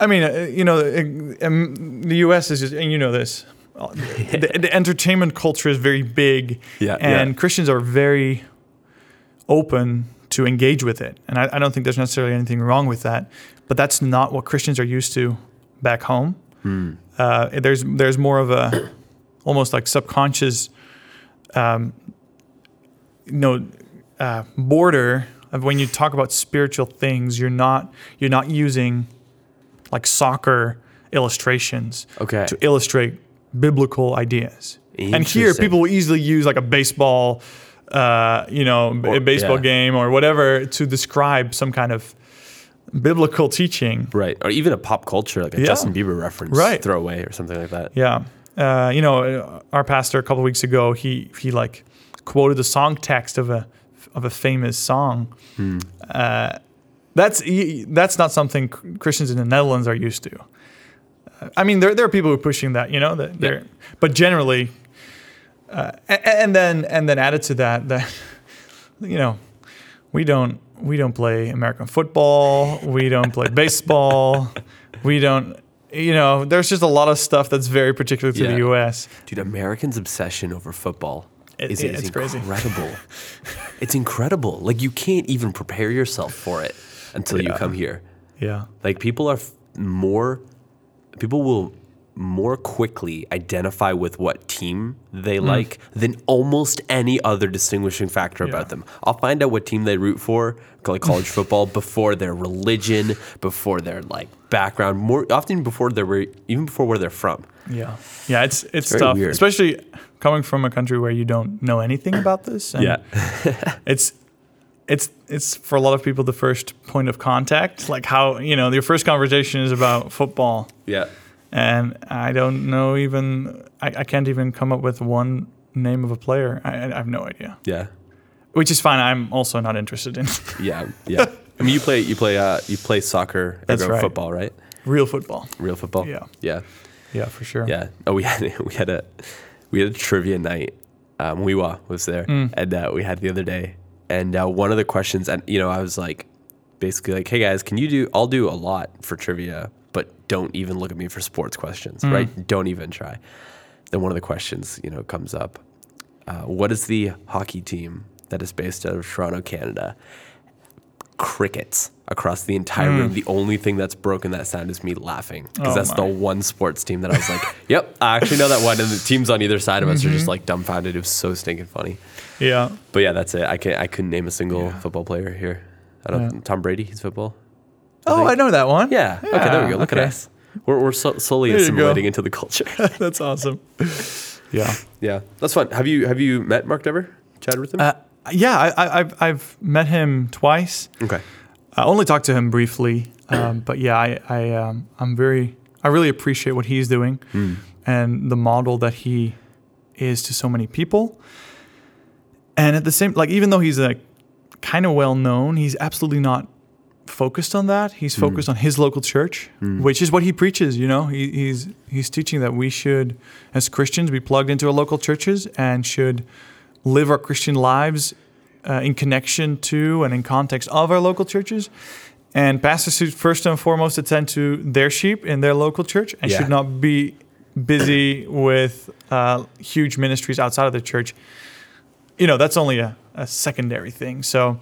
I mean, uh, you know, uh, um, the U.S. is just, and you know this, uh, the, the entertainment culture is very big, Yeah, and yeah. Christians are very open to engage with it, and I, I don't think there's necessarily anything wrong with that, but that's not what Christians are used to back home. Hmm. Uh, there's there's more of a [coughs] almost like subconscious, um, you know, uh, border when you talk about spiritual things, you're not you're not using like soccer illustrations Okay. to illustrate biblical ideas. And here, people will easily use like a baseball, uh, you know, Or- a baseball yeah. game or whatever to describe some kind of biblical teaching. Right. Or even a pop culture like a Yeah. Justin Bieber reference Right. throwaway or something like that. Yeah. Uh, you know, our pastor a couple weeks ago, he he like quoted the song text of a of a famous song. Hmm. Uh, that's that's not something Christians in the Netherlands are used to. Uh, I mean, there there are people who are pushing that, you know, that they're, but generally, uh, a- and then and then added to that that [laughs] you know, we don't we don't play American football, we don't play [laughs] baseball, we don't. You know, there's just a lot of stuff that's very particular to Yeah. the U.S. Dude, Americans' obsession over football It- is, it- is it's crazy. incredible. [laughs] it's incredible. Like you can't even prepare yourself for it until you come here. Yeah, Like people are f- more, people will more quickly identify with what team they mm. like than almost any other distinguishing factor Yeah. about them. I'll find out what team they root for, like college [laughs] football, before their religion, before their like background, more often before their even before where they're from. Yeah, yeah. It's it's, very tough, weird. especially coming from a country where you don't know anything about this. and [laughs] it's it's it's for a lot of people the first point of contact. Like how you know your first conversation is about football, yeah. and I don't know even I, I can't even come up with one name of a player. I, I have no idea, Yeah. which is fine. I'm also not interested in [laughs] Yeah, yeah. I mean, you play, you play, uh, you play soccer, That's right. football, right? real football. Real football. Yeah. yeah, Yeah, for sure. yeah. Oh, we [laughs] had we had a we had a trivia night. Um, Weewa was there, Mm. and uh, we had the other day. And uh, one of the questions, and you know, I was like, basically like, "Hey guys, can you do? I'll do a lot for trivia, but don't even look at me for sports questions, Mm. right? Don't even try." Then one of the questions, you know, comes up. Uh, what is the hockey team that is based out of Toronto, Canada? Crickets across the entire room. The only thing that's broken that sound is me laughing because Oh that's the one sports team that I was like, [laughs] "Yep, I actually know that one." And the teams on either side of us are Mm-hmm. just like dumbfounded. It was so stinking funny. Yeah. But yeah, that's it. I can't. I couldn't name a single Yeah. football player here. I don't. Yeah. Tom Brady. He's football. Oh, think- I know that one. Yeah. Okay. There we go. Look okay. at us. We're we're so, slowly There assimilating into the culture. [laughs] That's awesome. [laughs] Yeah. yeah, that's fun. Have you have you met Mark Dever? Chatted with him? Uh, yeah, I, I, I've I've met him twice. okay. I only talked to him briefly, um, but yeah, I, I um, I'm very I really appreciate what he's doing and the model that he is to so many people. And at the same, like even though he's like kind of well known, he's absolutely not focused on that. He's focused on his local church, which is what he preaches. You know, he, he's he's teaching that we should, as Christians, be plugged into our local churches and should live our Christian lives uh, in connection to and in context of our local churches. And pastors should first and foremost attend to their sheep in their local church and Yeah. should not be busy with uh, huge ministries outside of the church. You know, that's only a, a secondary thing. So,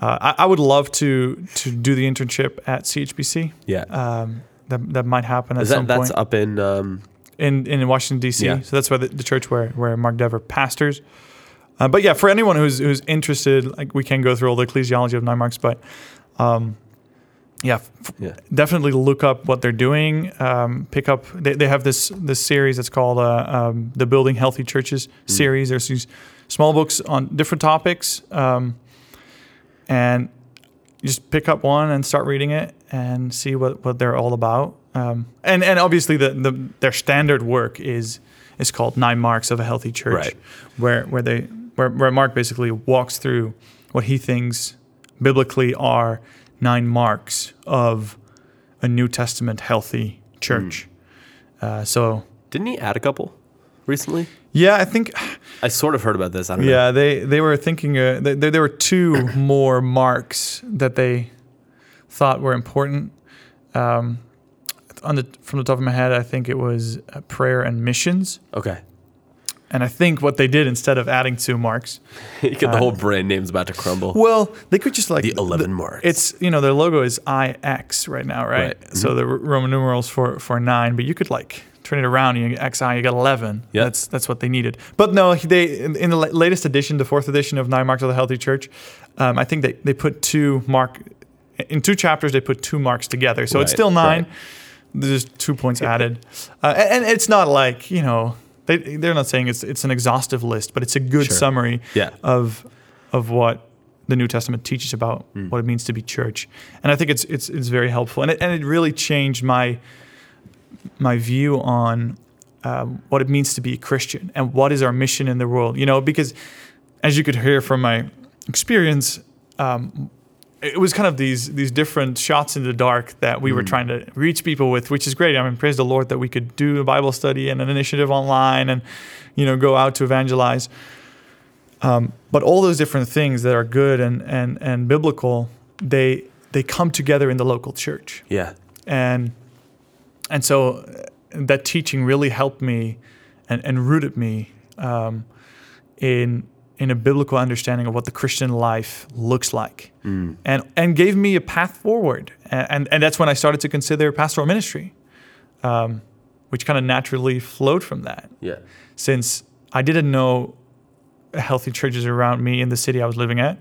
uh, I, I would love to to do the internship at CHBC. Yeah. Um, that that might happen at Is some that that's up in? Um, in in Washington D.C. Yeah. So that's where the, the church where where Mark Dever pastors. Uh, but yeah, for anyone who's who's interested, like we can go through all the ecclesiology of nine marks, but um, yeah, f- yeah. definitely look up what they're doing. Um, pick up. They, they have this this series that's called uh, um, the Building Healthy Churches series. There's these small books on different topics, um, and just pick up one and start reading it and see what, what they're all about. Um, and and obviously the, the their standard work is is called Nine Marks of a Healthy Church, Right. where where they where, where Mark basically walks through what he thinks biblically are nine marks of a New Testament healthy church. Uh, so Didn't he add a couple recently? yeah, I think I sort of heard about this. I don't know. yeah they they were thinking uh, th- there there were two [coughs] more marks that they thought were important. Um, on the from the top of my head, I think it was uh, prayer and missions. Okay. And I think what they did instead of adding two marks, [laughs] You get the whole brand name's about to crumble. well, they could just like The 11 marks. It's you know their logo is IX right now, right? Right. Mm-hmm. So the Roman numerals for for nine, but you could like turn it around. And you get XI, you got eleven. Yeah. that's that's what they needed. But no, they in, in the latest edition, the fourth edition of Nine Marks of the Healthy Church, um, I think they they put two mark in two chapters. They put two marks together, so it's still nine. right. There's two points [laughs] added, uh, and, and it's not like you know. They, they're not saying it's it's an exhaustive list, but it's a good Sure. summary Yeah. of of what the New Testament teaches about Hmm. what it means to be church, and I think it's it's it's very helpful, and it and it really changed my my view on um, what it means to be a Christian and what is our mission in the world. You know, because as you could hear from my experience, um, it was kind of these these different shots in the dark that we were trying to reach people with, which is great. I mean, praise the Lord that we could do a Bible study and an initiative online, and you know, go out to evangelize. Um, but all those different things that are good and and and biblical, they they come together in the local church Yeah. and and so uh, that teaching really helped me and, and rooted me um, in in a biblical understanding of what the Christian life looks like, and and gave me a path forward. And and, and that's when I started to consider pastoral ministry, um, which kind of naturally flowed from that Yeah. since I didn't know healthy churches around me in the city I was living at.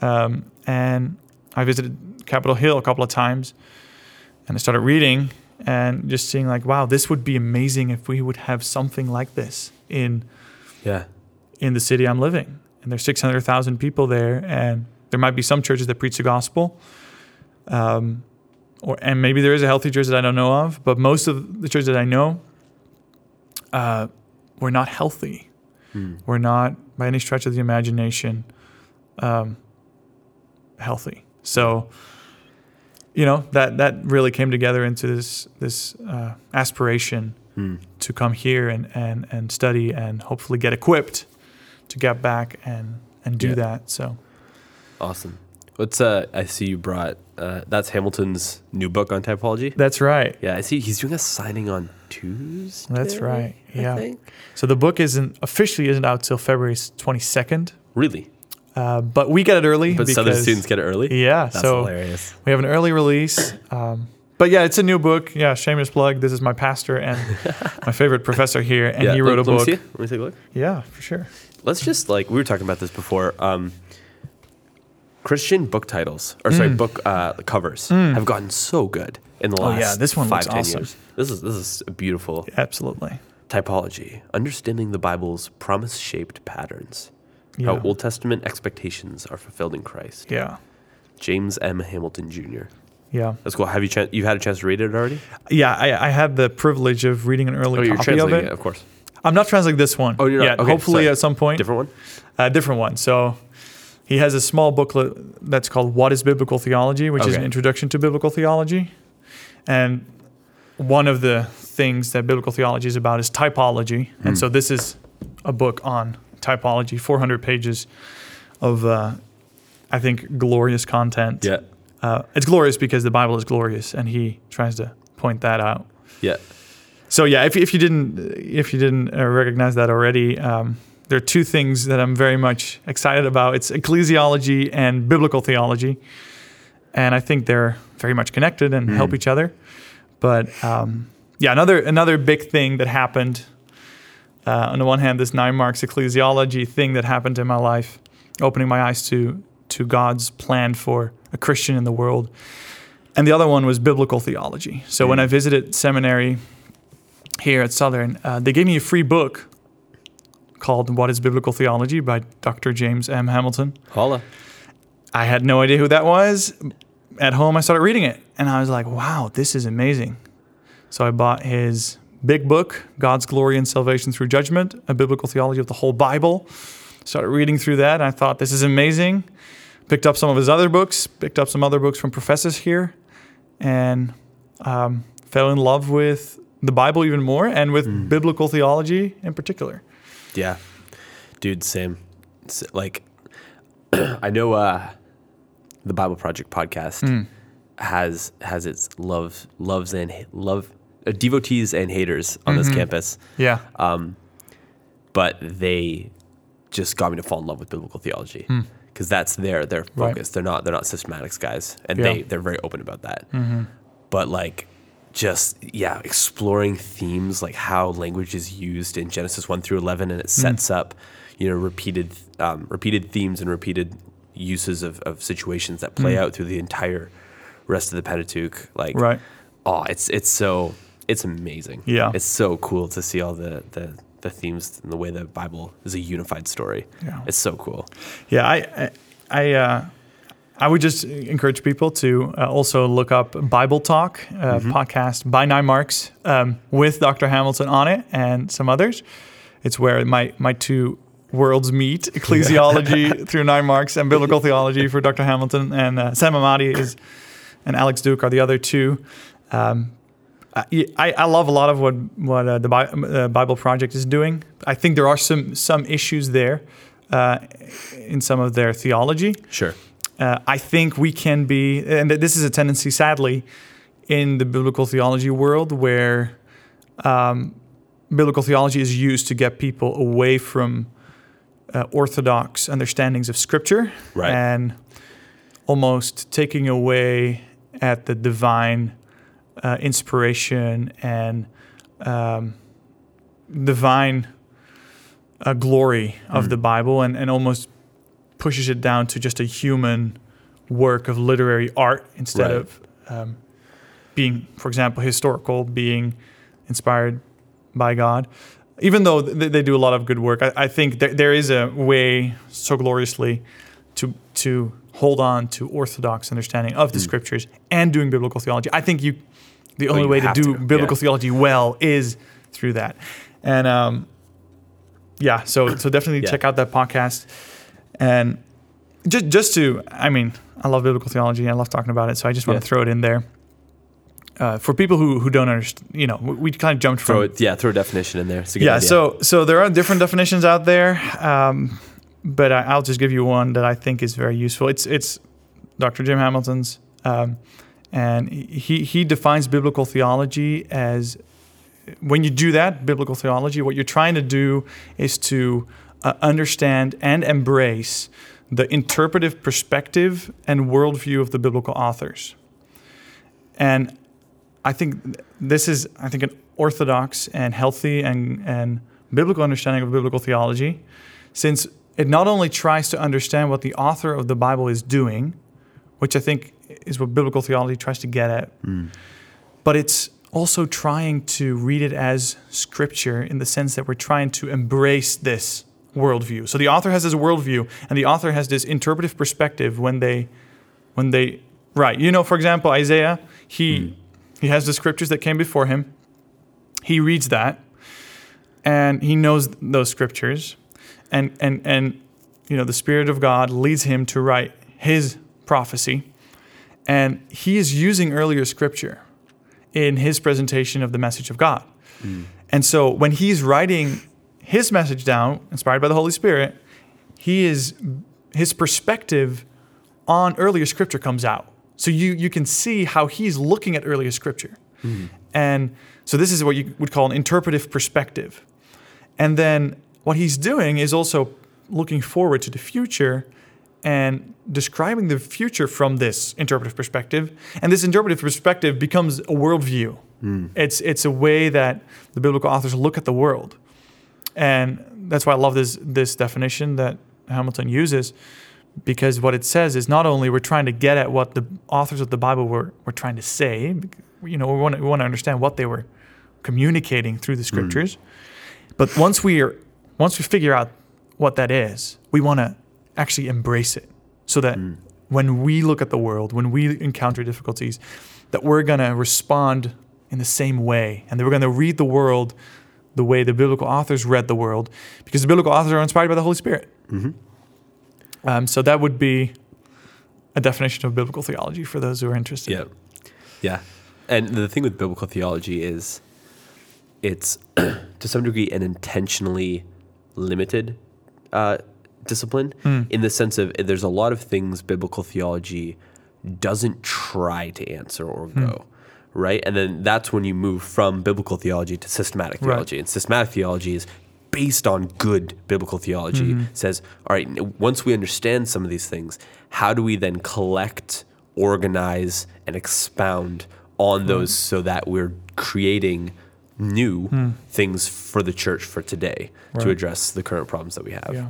Um, and I visited Capitol Hill a couple of times and I started reading and just seeing like, wow, this would be amazing if we would have something like this in Yeah. In the city I'm living. And there's 600,000 people there, and there might be some churches that preach the gospel. Um, or and maybe there is a healthy church that I don't know of, but most of the churches that I know, uh, we're not healthy. We're not by any stretch of the imagination um, healthy. So, you know that that really came together into this this uh, aspiration to come here and, and and study and hopefully get equipped to get back and and do Yeah. that. So Awesome. What's uh? I see you brought. Uh, that's Hamilton's new book on typology. that's right. Yeah, I see he's doing a signing on Tuesday. That's right. Yeah. So the book isn't officially isn't out till February twenty second, Really? uh, but we get it early. But because, Southern students get it early. Yeah. That's so hilarious. we have an early release. Um, but yeah, it's a new book. Yeah, shameless plug. This is my pastor and [laughs] my favorite professor here, and yeah, he wrote let, a let me book. see it. Let me take a look. Yeah, for sure. Let's just like we were talking about this before. Um, Christian book titles, or sorry, book uh, covers have gotten so good in the Mm. Oh, last yeah, this one five, looks 10 awesome. years. This is this is a beautiful Absolutely. typology, understanding the Bible's promise-shaped patterns, Yeah. how Old Testament expectations are fulfilled in Christ. Yeah. James M. Hamilton Jr. Yeah. That's cool. Have you chan you've had a chance to read it already? Yeah. I, I had the privilege of reading an early Oh, you're copy of translating it. it, of course. I'm not translating this one. Oh, you're not- yet. okay, Hopefully, sorry. at some point, Different one. a different one. So he has a small booklet that's called "What Is Biblical Theology," which is an introduction to biblical theology. And one of the things that biblical theology is about is typology. Hmm. And so this is a book on typology, 400 pages of, uh, I think, glorious content. Yeah. Uh, it's glorious because the Bible is glorious, and he tries to point that out. Yeah. So yeah, if, if you didn't if you didn't uh, recognize that already, um, there are two things that I'm very much excited about. It's ecclesiology and biblical theology, and I think they're very much connected and help each other. But um, yeah, another another big thing that happened. Uh, on the one hand, this nine marks ecclesiology thing that happened in my life, opening my eyes to to God's plan for a Christian in the world, and the other one was biblical theology. So when I visited seminary here at Southern, uh, they gave me a free book called "What Is Biblical Theology" by Dr. James M. Hamilton. Holla. I had no idea who that was. At home, I started reading it, and I was like, "Wow, this is amazing." So I bought his big book, God's Glory in Salvation Through Judgment, a biblical theology of the whole Bible. Started reading through that, and I thought, "This is amazing." Picked up some of his other books, picked up some other books from professors here, and um, fell in love with the Bible even more, and with biblical theology in particular. Yeah, dude, same. Like, [clears throat] I know uh, the Bible Project podcast Hmm. has has its love loves and love uh, devotees and haters on Mm-hmm. this campus, Yeah, Um, but they just got me to fall in love with biblical theology because that's their their Hmm. Right. focus. They're not they're not systematics guys, and Yeah. Mm-hmm. they they're very open about that. But like. Just yeah, exploring themes like how language is used in Genesis one through eleven, and it Mm. sets up, you know, repeated um, repeated themes and repeated uses of, of situations that play out through the entire rest of the Pentateuch. Like, Mm. Right. Oh, it's it's so it's amazing. Yeah. it's so cool to see all the the the themes and the way the Bible is a unified story. Yeah. it's so cool. Yeah, I I I, uh, I would just encourage people to uh, also look up Bible Talk uh, podcast by Nine Marks um, with Dr. Hamilton on it and some others. It's where my my two worlds meet: [laughs] ecclesiology through Nine Marks and biblical [laughs] theology for Dr. Hamilton and uh, Sam Emadi is and Alex Duke are the other two. Um, I, I love a lot of what what uh, the Bi- uh, Bible Project is doing. I think there are some some issues there uh, in some of their theology. Sure. Uh, I think we can be, and this is a tendency, sadly, in the biblical theology world where um, biblical theology is used to get people away from uh, orthodox understandings of Scripture Right. and almost taking away at the divine uh, inspiration and um, divine uh, glory of the Bible and, and almost pushes it down to just a human work of literary art instead Right. of um, being, for example, historical, being inspired by God. Even though th- they do a lot of good work, I, I think there, there is a way so gloriously to to hold on to orthodox understanding of the scriptures and doing biblical theology. I think you the only Hmm. you way to do to, biblical yeah. theology well is through that. And um, yeah, so so definitely Yeah. check out that podcast. And just just to, I mean, I love biblical theology. I love talking about it, so I just want Yeah. to throw it in there. Uh, for people who, who don't understand, you know, we, we kind of jumped from Throw it, yeah, throw a definition in there. It's a good yeah, idea. so so there are different definitions out there, um, but I, I'll just give you one that I think is very useful. It's it's Dr. Jim Hamilton's, um, and he he defines biblical theology as when you do that biblical theology, what you're trying to do is to uh, understand and embrace the interpretive perspective and worldview of the biblical authors. And I think this is, I think, an orthodox and healthy and, and biblical understanding of biblical theology, since it not only tries to understand what the author of the Bible is doing, which I think is what biblical theology tries to get at, but it's also trying to read it as scripture in the sense that we're trying to embrace this worldview. So the author has this worldview, and the author has this interpretive perspective when they, when they write. You know, for example, Isaiah, he hmm. he has the scriptures that came before him. He reads that, and he knows those scriptures, and and and you know the Spirit of God leads him to write his prophecy, and he is using earlier scripture in his presentation of the message of God. Hmm. And so when he's writing his message down, inspired by the Holy Spirit, he is his perspective on earlier scripture comes out. So you you can see how he's looking at earlier scripture. Mm-hmm. And so this is what you would call an interpretive perspective. And then what he's doing is also looking forward to the future and describing the future from this interpretive perspective. And this interpretive perspective becomes a worldview. Hmm. It's it's a way that the biblical authors look at the world, and that's why I love this this definition that Hamilton uses, because what it says is not only we're trying to get at what the authors of the Bible were were trying to say, you know, we want to, we want to understand what they were communicating through the mm. scriptures, but once we are once we figure out what that is, we want to actually embrace it, so that mm. when we look at the world, when we encounter difficulties, that we're going to respond in the same way and that we're going to read the world the way the biblical authors read the world because the biblical authors are inspired by the Holy Spirit. Um, so that would be a definition of biblical theology for those who are interested. Yeah. Yeah. And the thing with biblical theology is it's [clears throat] to some degree an intentionally limited uh, discipline in the sense of there's a lot of things biblical theology doesn't try to answer or go. Right. And then that's when you move from biblical theology to systematic Right. theology. And systematic theology is based on good biblical theology mm-hmm. says, all right, once we understand some of these things, how do we then collect, organize, and expound on those so that we're creating new hmm. things for the church for today to address the current problems that we have. Yeah.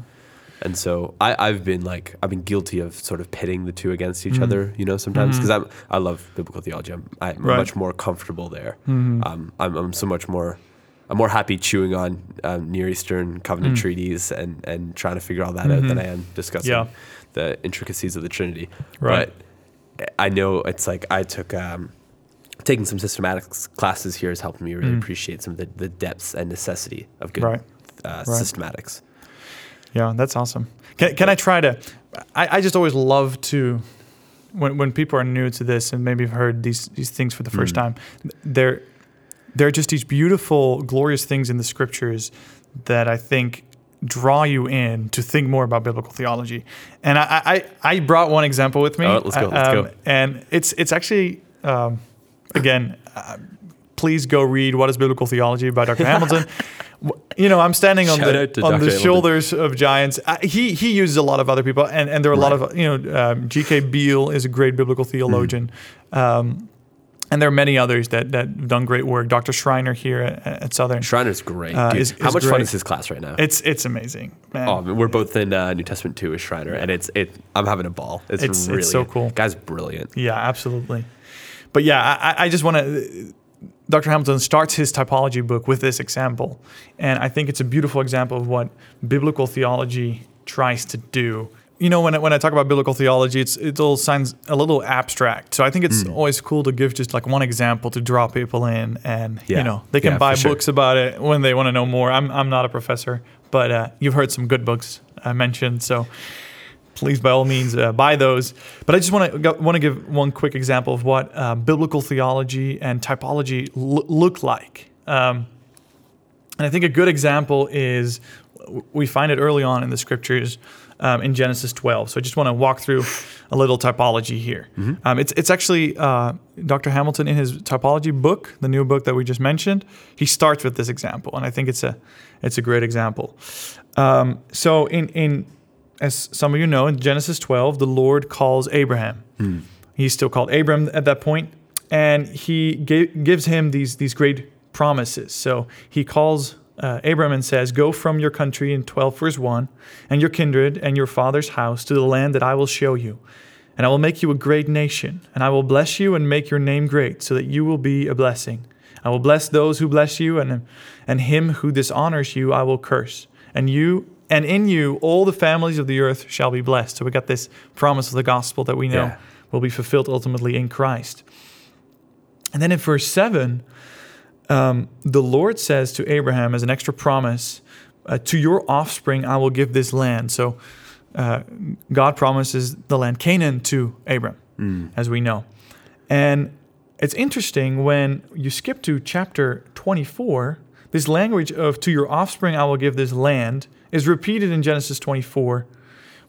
And so I, I've been like I've been guilty of sort of pitting the two against each other, you know, sometimes because I'm I love biblical theology. I'm, I'm Mm-hmm. Right. much more comfortable there. Um, I'm, I'm so much more I'm more happy chewing on um, Near Eastern covenant treaties and and trying to figure all that out than I am discussing Mm. Yeah. the intricacies of the Trinity. Right. But I know it's like I took um, taking some systematics classes here has helped me really appreciate some of the, the depths and necessity of good Mm. Right. uh, Right. systematics. Yeah, that's awesome. Can, can I try to? I, I just always love to, when, when people are new to this and maybe have heard these, these things for the first time, they're, they're just these beautiful, glorious things in the scriptures that I think draw you in to think more about biblical theology. And I, I, I brought one example with me. All right, let's go, let's um, go. And it's, it's actually, um, again, uh, please go read What is Biblical Theology by Dr. [laughs] Hamilton. You know, I'm standing on Shout the on Dr. the Hamilton. shoulders of giants. He he uses a lot of other people, and, and there are a lot of you know, um, G.K. Beale is a great biblical theologian, um, and there are many others that that have done great work. Dr. Schreiner here at, at Southern, Schreiner's great. Uh, is- How is much fun is his class right now? it's it's amazing, man. Oh, I mean, we're both in uh, New Testament too with Schreiner, and it's it. I'm having a ball. It's, It's- it's so cool. Guy's brilliant. Yeah, absolutely. But yeah, I- I just want to. Dr. Hamilton starts his typology book with this example, and I think it's a beautiful example of what biblical theology tries to do. You know, when I, when I talk about biblical theology, it's it all sounds a little abstract. So I think it's always cool to give just like one example to draw people in, and Yeah. you know they can Yeah, buy for sure. books about it when they want to know more. I'm I'm not a professor, but uh, you've heard some good books I mentioned, so please by all means uh, buy those. But I just want to want to give one quick example of what uh, biblical theology and typology l- look like. Um, and I think a good example is we find it early on in the scriptures um, in Genesis 12. So I just want to walk through a little typology here. Um, it's it's actually uh, Dr. Hamilton in his typology book, the new book that we just mentioned. He starts with this example, and I think it's a it's a great example. Um, so in in as some of you know, in Genesis 12, the Lord calls Abraham. He's still called Abram at that point, and he gives him these these great promises. So he calls uh, Abram and says, "Go from your country in 12 verse 1, and your kindred and your father's house to the land that I will show you, and I will make you a great nation, and I will bless you and make your name great, so that you will be a blessing. I will bless those who bless you, and and him who dishonors you I will curse, and you." And in you, all the families of the earth shall be blessed. So we got this promise of the gospel that we know Yeah. will be fulfilled ultimately in Christ. And then in verse 7, um, the Lord says to Abraham as an extra promise, uh, To your offspring I will give this land. So uh, God promises the land Canaan to Abram, as we know. And it's interesting when you skip to chapter 24, this language of to your offspring I will give this land is repeated in Genesis 24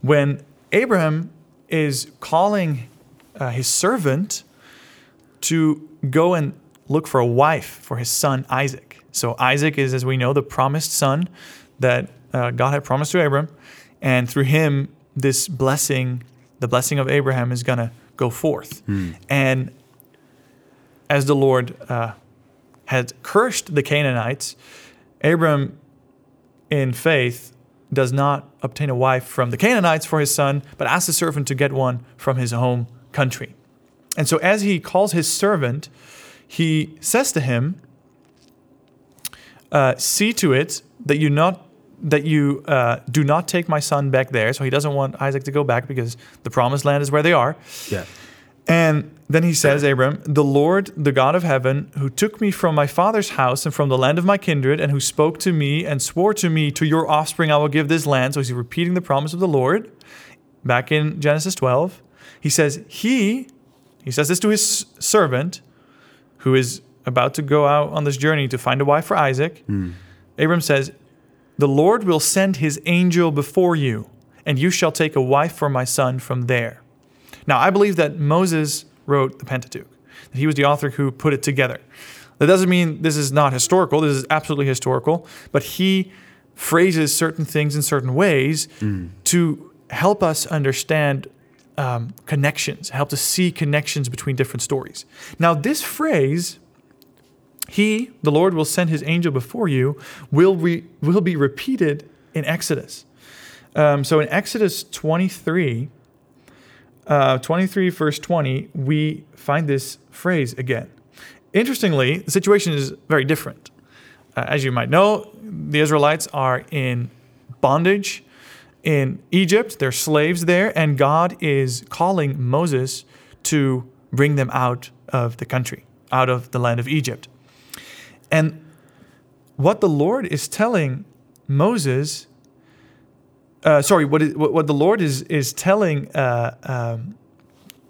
when Abraham is calling uh, his servant to go and look for a wife for his son Isaac. So Isaac is, as we know, the promised son that uh, God had promised to Abraham. and through him, this blessing, the blessing of Abraham, is going to go forth. And as the Lord uh, had cursed the Canaanites, Abram, in faith, does not obtain a wife from the Canaanites for his son, but asks the servant to get one from his home country. And so, as he calls his servant, he says to him, uh, "See to it that you not that you uh, do not take my son back there." So he doesn't want Isaac to go back because the promised land is where they are. Yeah. And then he says, Abram, the Lord, the God of heaven, who took me from my father's house and from the land of my kindred, and who spoke to me and swore to me, To your offspring I will give this land. So he's repeating the promise of the Lord back in Genesis 12. He says, He, he says this to his servant, who is about to go out on this journey to find a wife for Isaac. Hmm. Abram says, The Lord will send his angel before you, and you shall take a wife for my son from there. Now, I believe that Moses wrote the Pentateuch, that he was the author who put it together. That doesn't mean this is not historical, this is absolutely historical, but he phrases certain things in certain ways to help us understand um, connections, help us see connections between different stories. Now, this phrase, he, the Lord, will send his angel before you, will, re, will be repeated in Exodus. Um, so in Exodus 23, uh, 23, verse 20, we find this phrase again. Interestingly, the situation is very different. Uh, as you might know, the Israelites are in bondage in Egypt, they're slaves there, and God is calling Moses to bring them out of the country, out of the land of Egypt. And what the Lord is telling Moses uh, sorry, what, is, what, what the Lord is, is telling uh, um,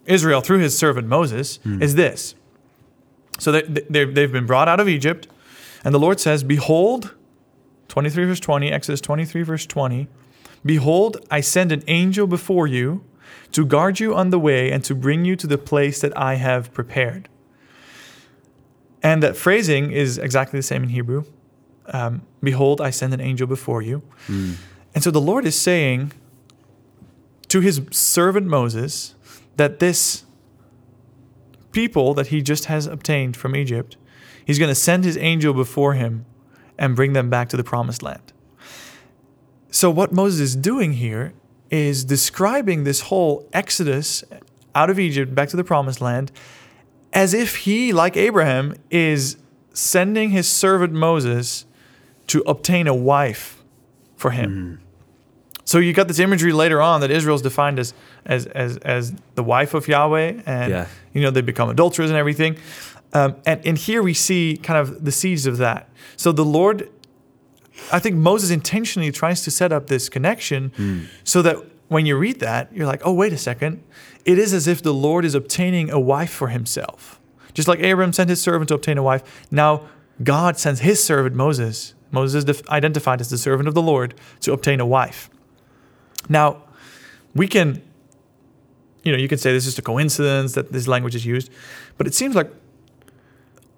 Israel through his servant Moses is this. So they, they, they've been brought out of Egypt, and the Lord says, Behold, 23 verse 20, Exodus 23 verse 20, Behold, I send an angel before you to guard you on the way and to bring you to the place that I have prepared. And that phrasing is exactly the same in Hebrew. Um, Behold, I send an angel before you. And so the Lord is saying to his servant Moses that this people that he just has obtained from Egypt, he's going to send his angel before him and bring them back to the promised land. So, what Moses is doing here is describing this whole exodus out of Egypt back to the promised land as if he, like Abraham, is sending his servant Moses to obtain a wife for him. So you got this imagery later on that Israel's defined as as as, as the wife of Yahweh, and Yeah. you know they become adulterers and everything. Um, and and here we see kind of the seeds of that. So the Lord, I think Moses intentionally tries to set up this connection so that when you read that, you're like, oh wait a second, it is as if the Lord is obtaining a wife for Himself, just like Abram sent his servant to obtain a wife. Now God sends His servant Moses. Moses is def- identified as the servant of the Lord to obtain a wife. Now, we can, you know, you can say this is just a coincidence that this language is used, but it seems like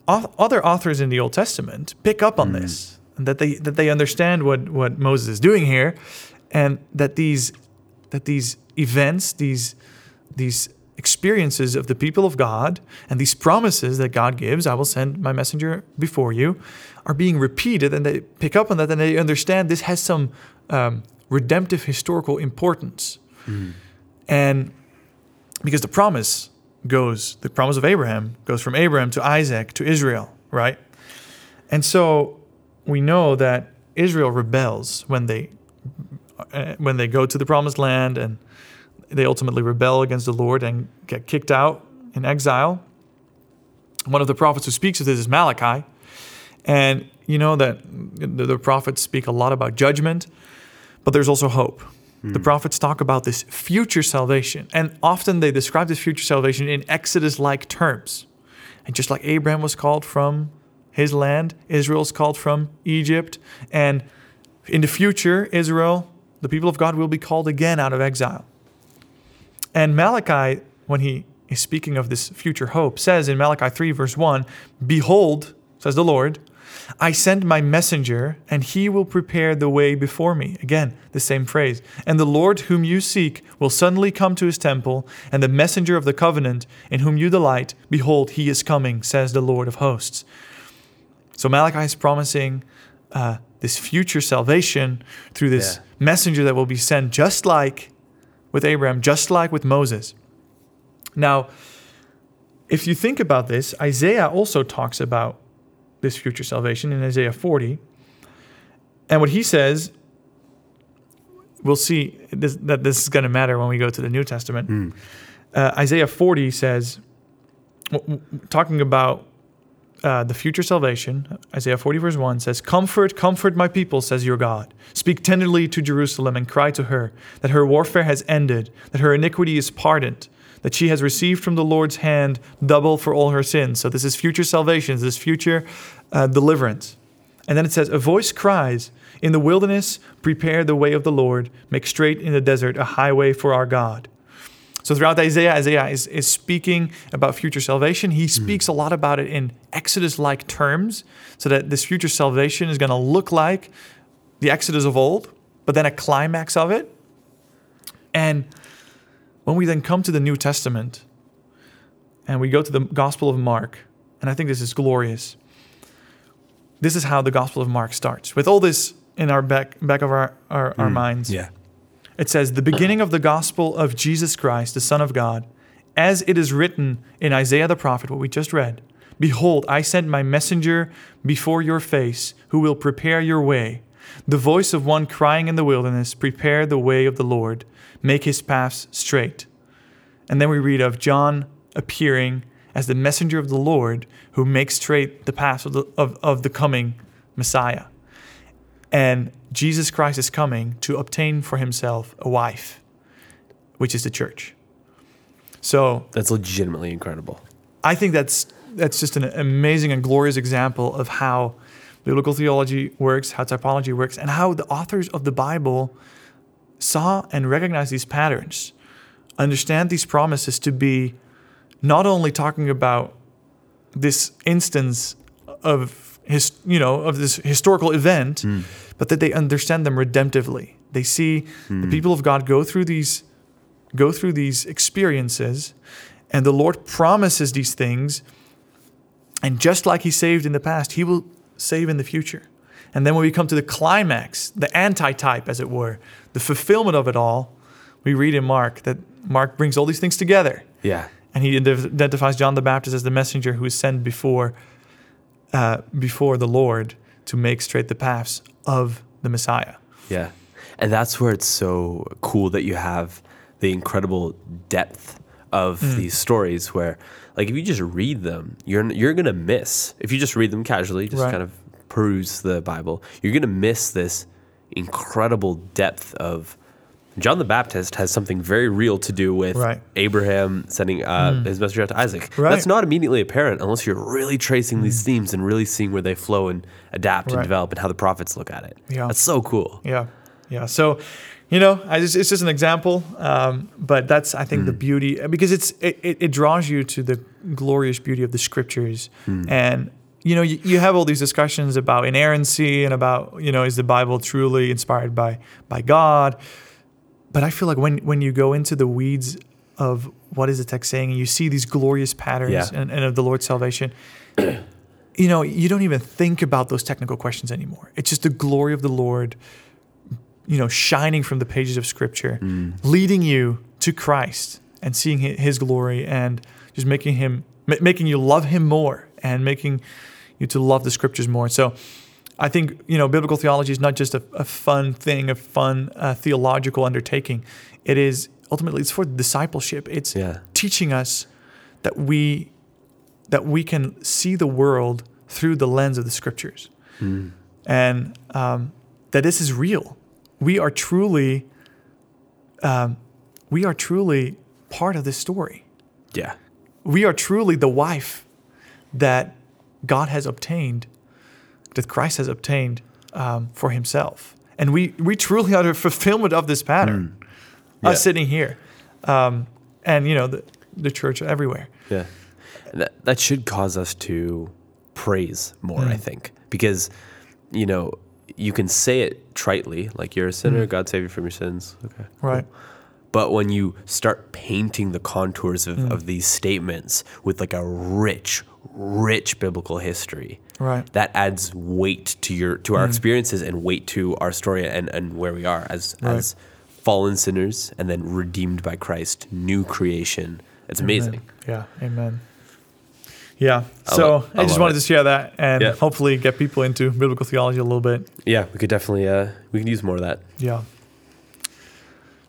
other authors in the Old Testament pick up on hmm. this and that they that they understand what what Moses is doing here, and that these that these events, these these experiences of the people of God and these promises that God gives, I will send my messenger before you, are being repeated, and they pick up on that and they understand this has some um, redemptive historical importance, and because the promise goes, the promise of Abraham goes from Abraham to Isaac to Israel, right? And so we know that Israel rebels when they uh, when they go to the promised land and they ultimately rebel against the Lord and get kicked out in exile. One of the prophets who speaks of this is Malachi. And you know that the, the prophets speak a lot about judgment, but there's also hope. The hmm. prophets talk about this future salvation, and often they describe this future salvation in Exodus like terms. And just like Abraham was called from his land, Israel's called from Egypt. And in the future, Israel, the people of God, will be called again out of exile. And Malachi, when he is speaking of this future hope, says in Malachi 3, verse 1 Behold, says the Lord, I send my messenger, and he will prepare the way before me. Again, the same phrase. And the Lord whom you seek will suddenly come to his temple, and the messenger of the covenant in whom you delight, behold, he is coming, says the Lord of hosts. So Malachi is promising uh, this future salvation through this Yeah. messenger that will be sent, just like with Abraham, just like with Moses. Now, if you think about this, Isaiah also talks about this future salvation in Isaiah 40. And what he says, we'll see this, that this is going to matter when we go to the New Testament. Uh, Isaiah 40 says, w- w- talking about uh, the future salvation, Isaiah 40, verse 1 says, Comfort, comfort my people, says your God. Speak tenderly to Jerusalem and cry to her that her warfare has ended, that her iniquity is pardoned, that she has received from the Lord's hand double for all her sins. So this is future salvation, this is future uh, deliverance. And then it says, A voice cries, In the wilderness, prepare the way of the Lord, make straight in the desert a highway for our God. So throughout Isaiah, Isaiah is, is speaking about future salvation. He speaks a lot about it in Exodus like terms, so that this future salvation is going to look like the Exodus of old, but then a climax of it. And when we then come to the New Testament and we go to the Gospel of Mark, and I think this is glorious. This is how the Gospel of Mark starts. With all this in our back back of our, our, our mm, minds. Yeah. It says, The beginning of the gospel of Jesus Christ, the Son of God, as it is written in Isaiah the prophet, what we just read Behold, I send my messenger before your face, who will prepare your way. The voice of one crying in the wilderness, Prepare the way of the Lord, make his paths straight. And then we read of John appearing as the messenger of the Lord who makes straight the paths of the, of, of the coming Messiah. And Jesus Christ is coming to obtain for himself a wife, which is the church. So That's legitimately incredible. I think that's that's just an amazing and glorious example of how biblical theology works, how typology works, and how the authors of the Bible saw and recognized these patterns, understand these promises to be not only talking about this instance of his, you know, of this historical event, hmm. but that they understand them redemptively. They see the hmm. people of God go through these go through these experiences and the Lord promises these things and just like he saved in the past, he will save in the future. And then when we come to the climax, the anti-type as it were, the fulfillment of it all, we read in Mark that Mark brings all these things together. Yeah. And he identifies John the Baptist as the messenger who is sent before, uh, before the Lord to make straight the paths of the Messiah. Yeah. And that's where it's so cool that you have the incredible depth of these stories where like if you just read them, you're you're to miss. If you just read them casually, just Right. kind of peruse the Bible, you're to miss this incredible depth of John the Baptist has something very real to do with Right. Abraham sending uh, his messenger out to Isaac. Right. That's not immediately apparent unless you're really tracing these themes and really seeing where they flow and adapt and develop and how the prophets look at it. Yeah. That's so cool. Yeah, yeah. So, you know, I just, it's just an example, um, but that's I think the beauty because it's it, it, draws you to the glorious beauty of the scriptures, and you know you, you have all these discussions about inerrancy and about you know is the Bible truly inspired by by God, but I feel like when when you go into the weeds of what is the text saying and you see these glorious patterns Yeah. and, and of the Lord's salvation. You know, you don't even think about those technical questions anymore. It's just the glory of the Lord you know, shining from the pages of Scripture, leading you to Christ and seeing His glory, and just making Him, ma- making you love Him more, and making you to love the Scriptures more. So, I think you know, biblical theology is not just a, a fun thing, a fun uh, theological undertaking. It is ultimately it's for discipleship. It's Yeah. teaching us that we that we can see the world through the lens of the Scriptures and um, that this is real. We are truly, um, we are truly part of this story. Yeah. We are truly the wife that God has obtained, that Christ has obtained um, for Himself, and we we truly are the fulfillment of this pattern. Yeah. Us sitting here, um, and you know the the church everywhere. Yeah. That, that should cause us to praise more, Mm. I think. because you know you can say it tritely, like you're a sinner, mm. God save you from your sins. Okay, Right. But when you start painting the contours of, mm. of these statements with like a rich, rich biblical history, Right. that adds weight to your to our mm. experiences and weight to our story and, and where we are as Right. as fallen sinners and then redeemed by Christ, new creation. It's amazing. Yeah. Amen. Yeah. I So lo- I, I just wanted it. to share that and Yeah. hopefully get people into biblical theology a little bit. Yeah, we could definitely uh we can use more of that. Yeah.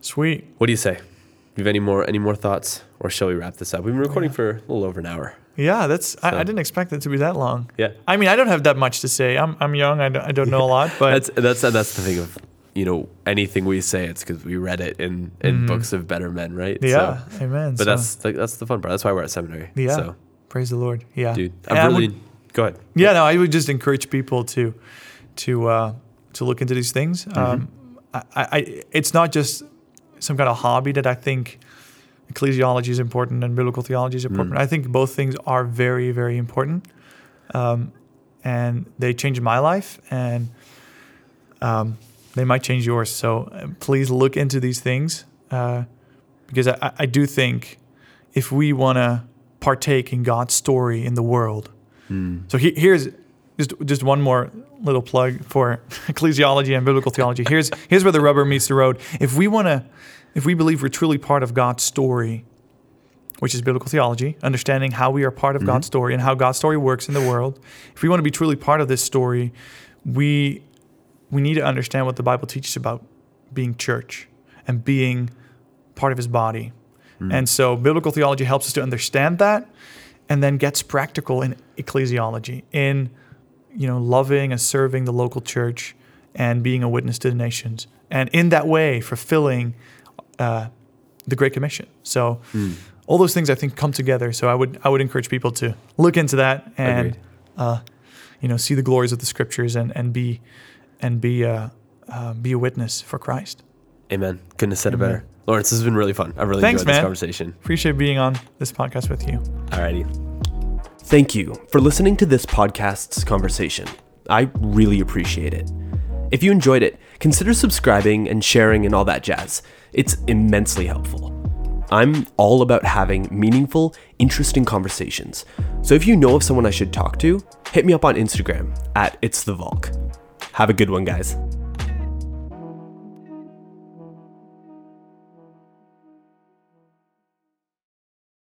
Sweet. What do you say? Do you have any more any more thoughts? Or shall we wrap this up? We've been recording for a little over an hour. Yeah, that's. I, So- I didn't expect it to be that long. Yeah. I mean, I don't have that much to say. I'm I'm young. I don't, I don't know a lot, but That's that's that's the thing of you know anything we say it's because we read it in in books of better men, right? Yeah, So- amen. but So, that's the, that's the fun part. That's why we're at seminary. yeah. So, praise the Lord. Yeah, dude, And I've I would- really go ahead. yeah, no, I would just encourage people to to uh, to look into these things. Mm-hmm. Um, I, I, it's not just some kind of hobby that I think ecclesiology is important and biblical theology is important. I think both things are very, very important, um, and they changed my life, and um, they might change yours. So uh, please look into these things uh, because I, I do think if we want to partake in God's story in the world. Hmm. So he, here's just just one more little plug for [laughs] ecclesiology and biblical theology. Here's here's where the rubber meets the road. If we want to, if we believe we're truly part of God's story, which is biblical theology, understanding how we are part of mm-hmm. God's story and how God's story works in the world. If we want to be truly part of this story, we we need to understand what the Bible teaches about being church and being part of His body. And so, biblical theology helps us to understand that, and then gets practical in ecclesiology, in you know loving and serving the local church and being a witness to the nations, and in that way fulfilling uh, the Great Commission. So, all those things I think come together. So, I would I would encourage people to look into that and uh, you know see the glories of the Scriptures and and be and be uh, uh, be a witness for Christ. Amen. Couldn't have said it better. Lawrence, this has been really fun. I've really Thanks, enjoyed this conversation. Appreciate being on this podcast with you. Alrighty. Thank you for listening to this podcast's conversation. I really appreciate it. If you enjoyed it, consider subscribing and sharing and all that jazz. It's immensely helpful. I'm all about having meaningful, interesting conversations. So if you know of someone I should talk to, hit me up on Instagram at It's the Volk. Have a good one, guys.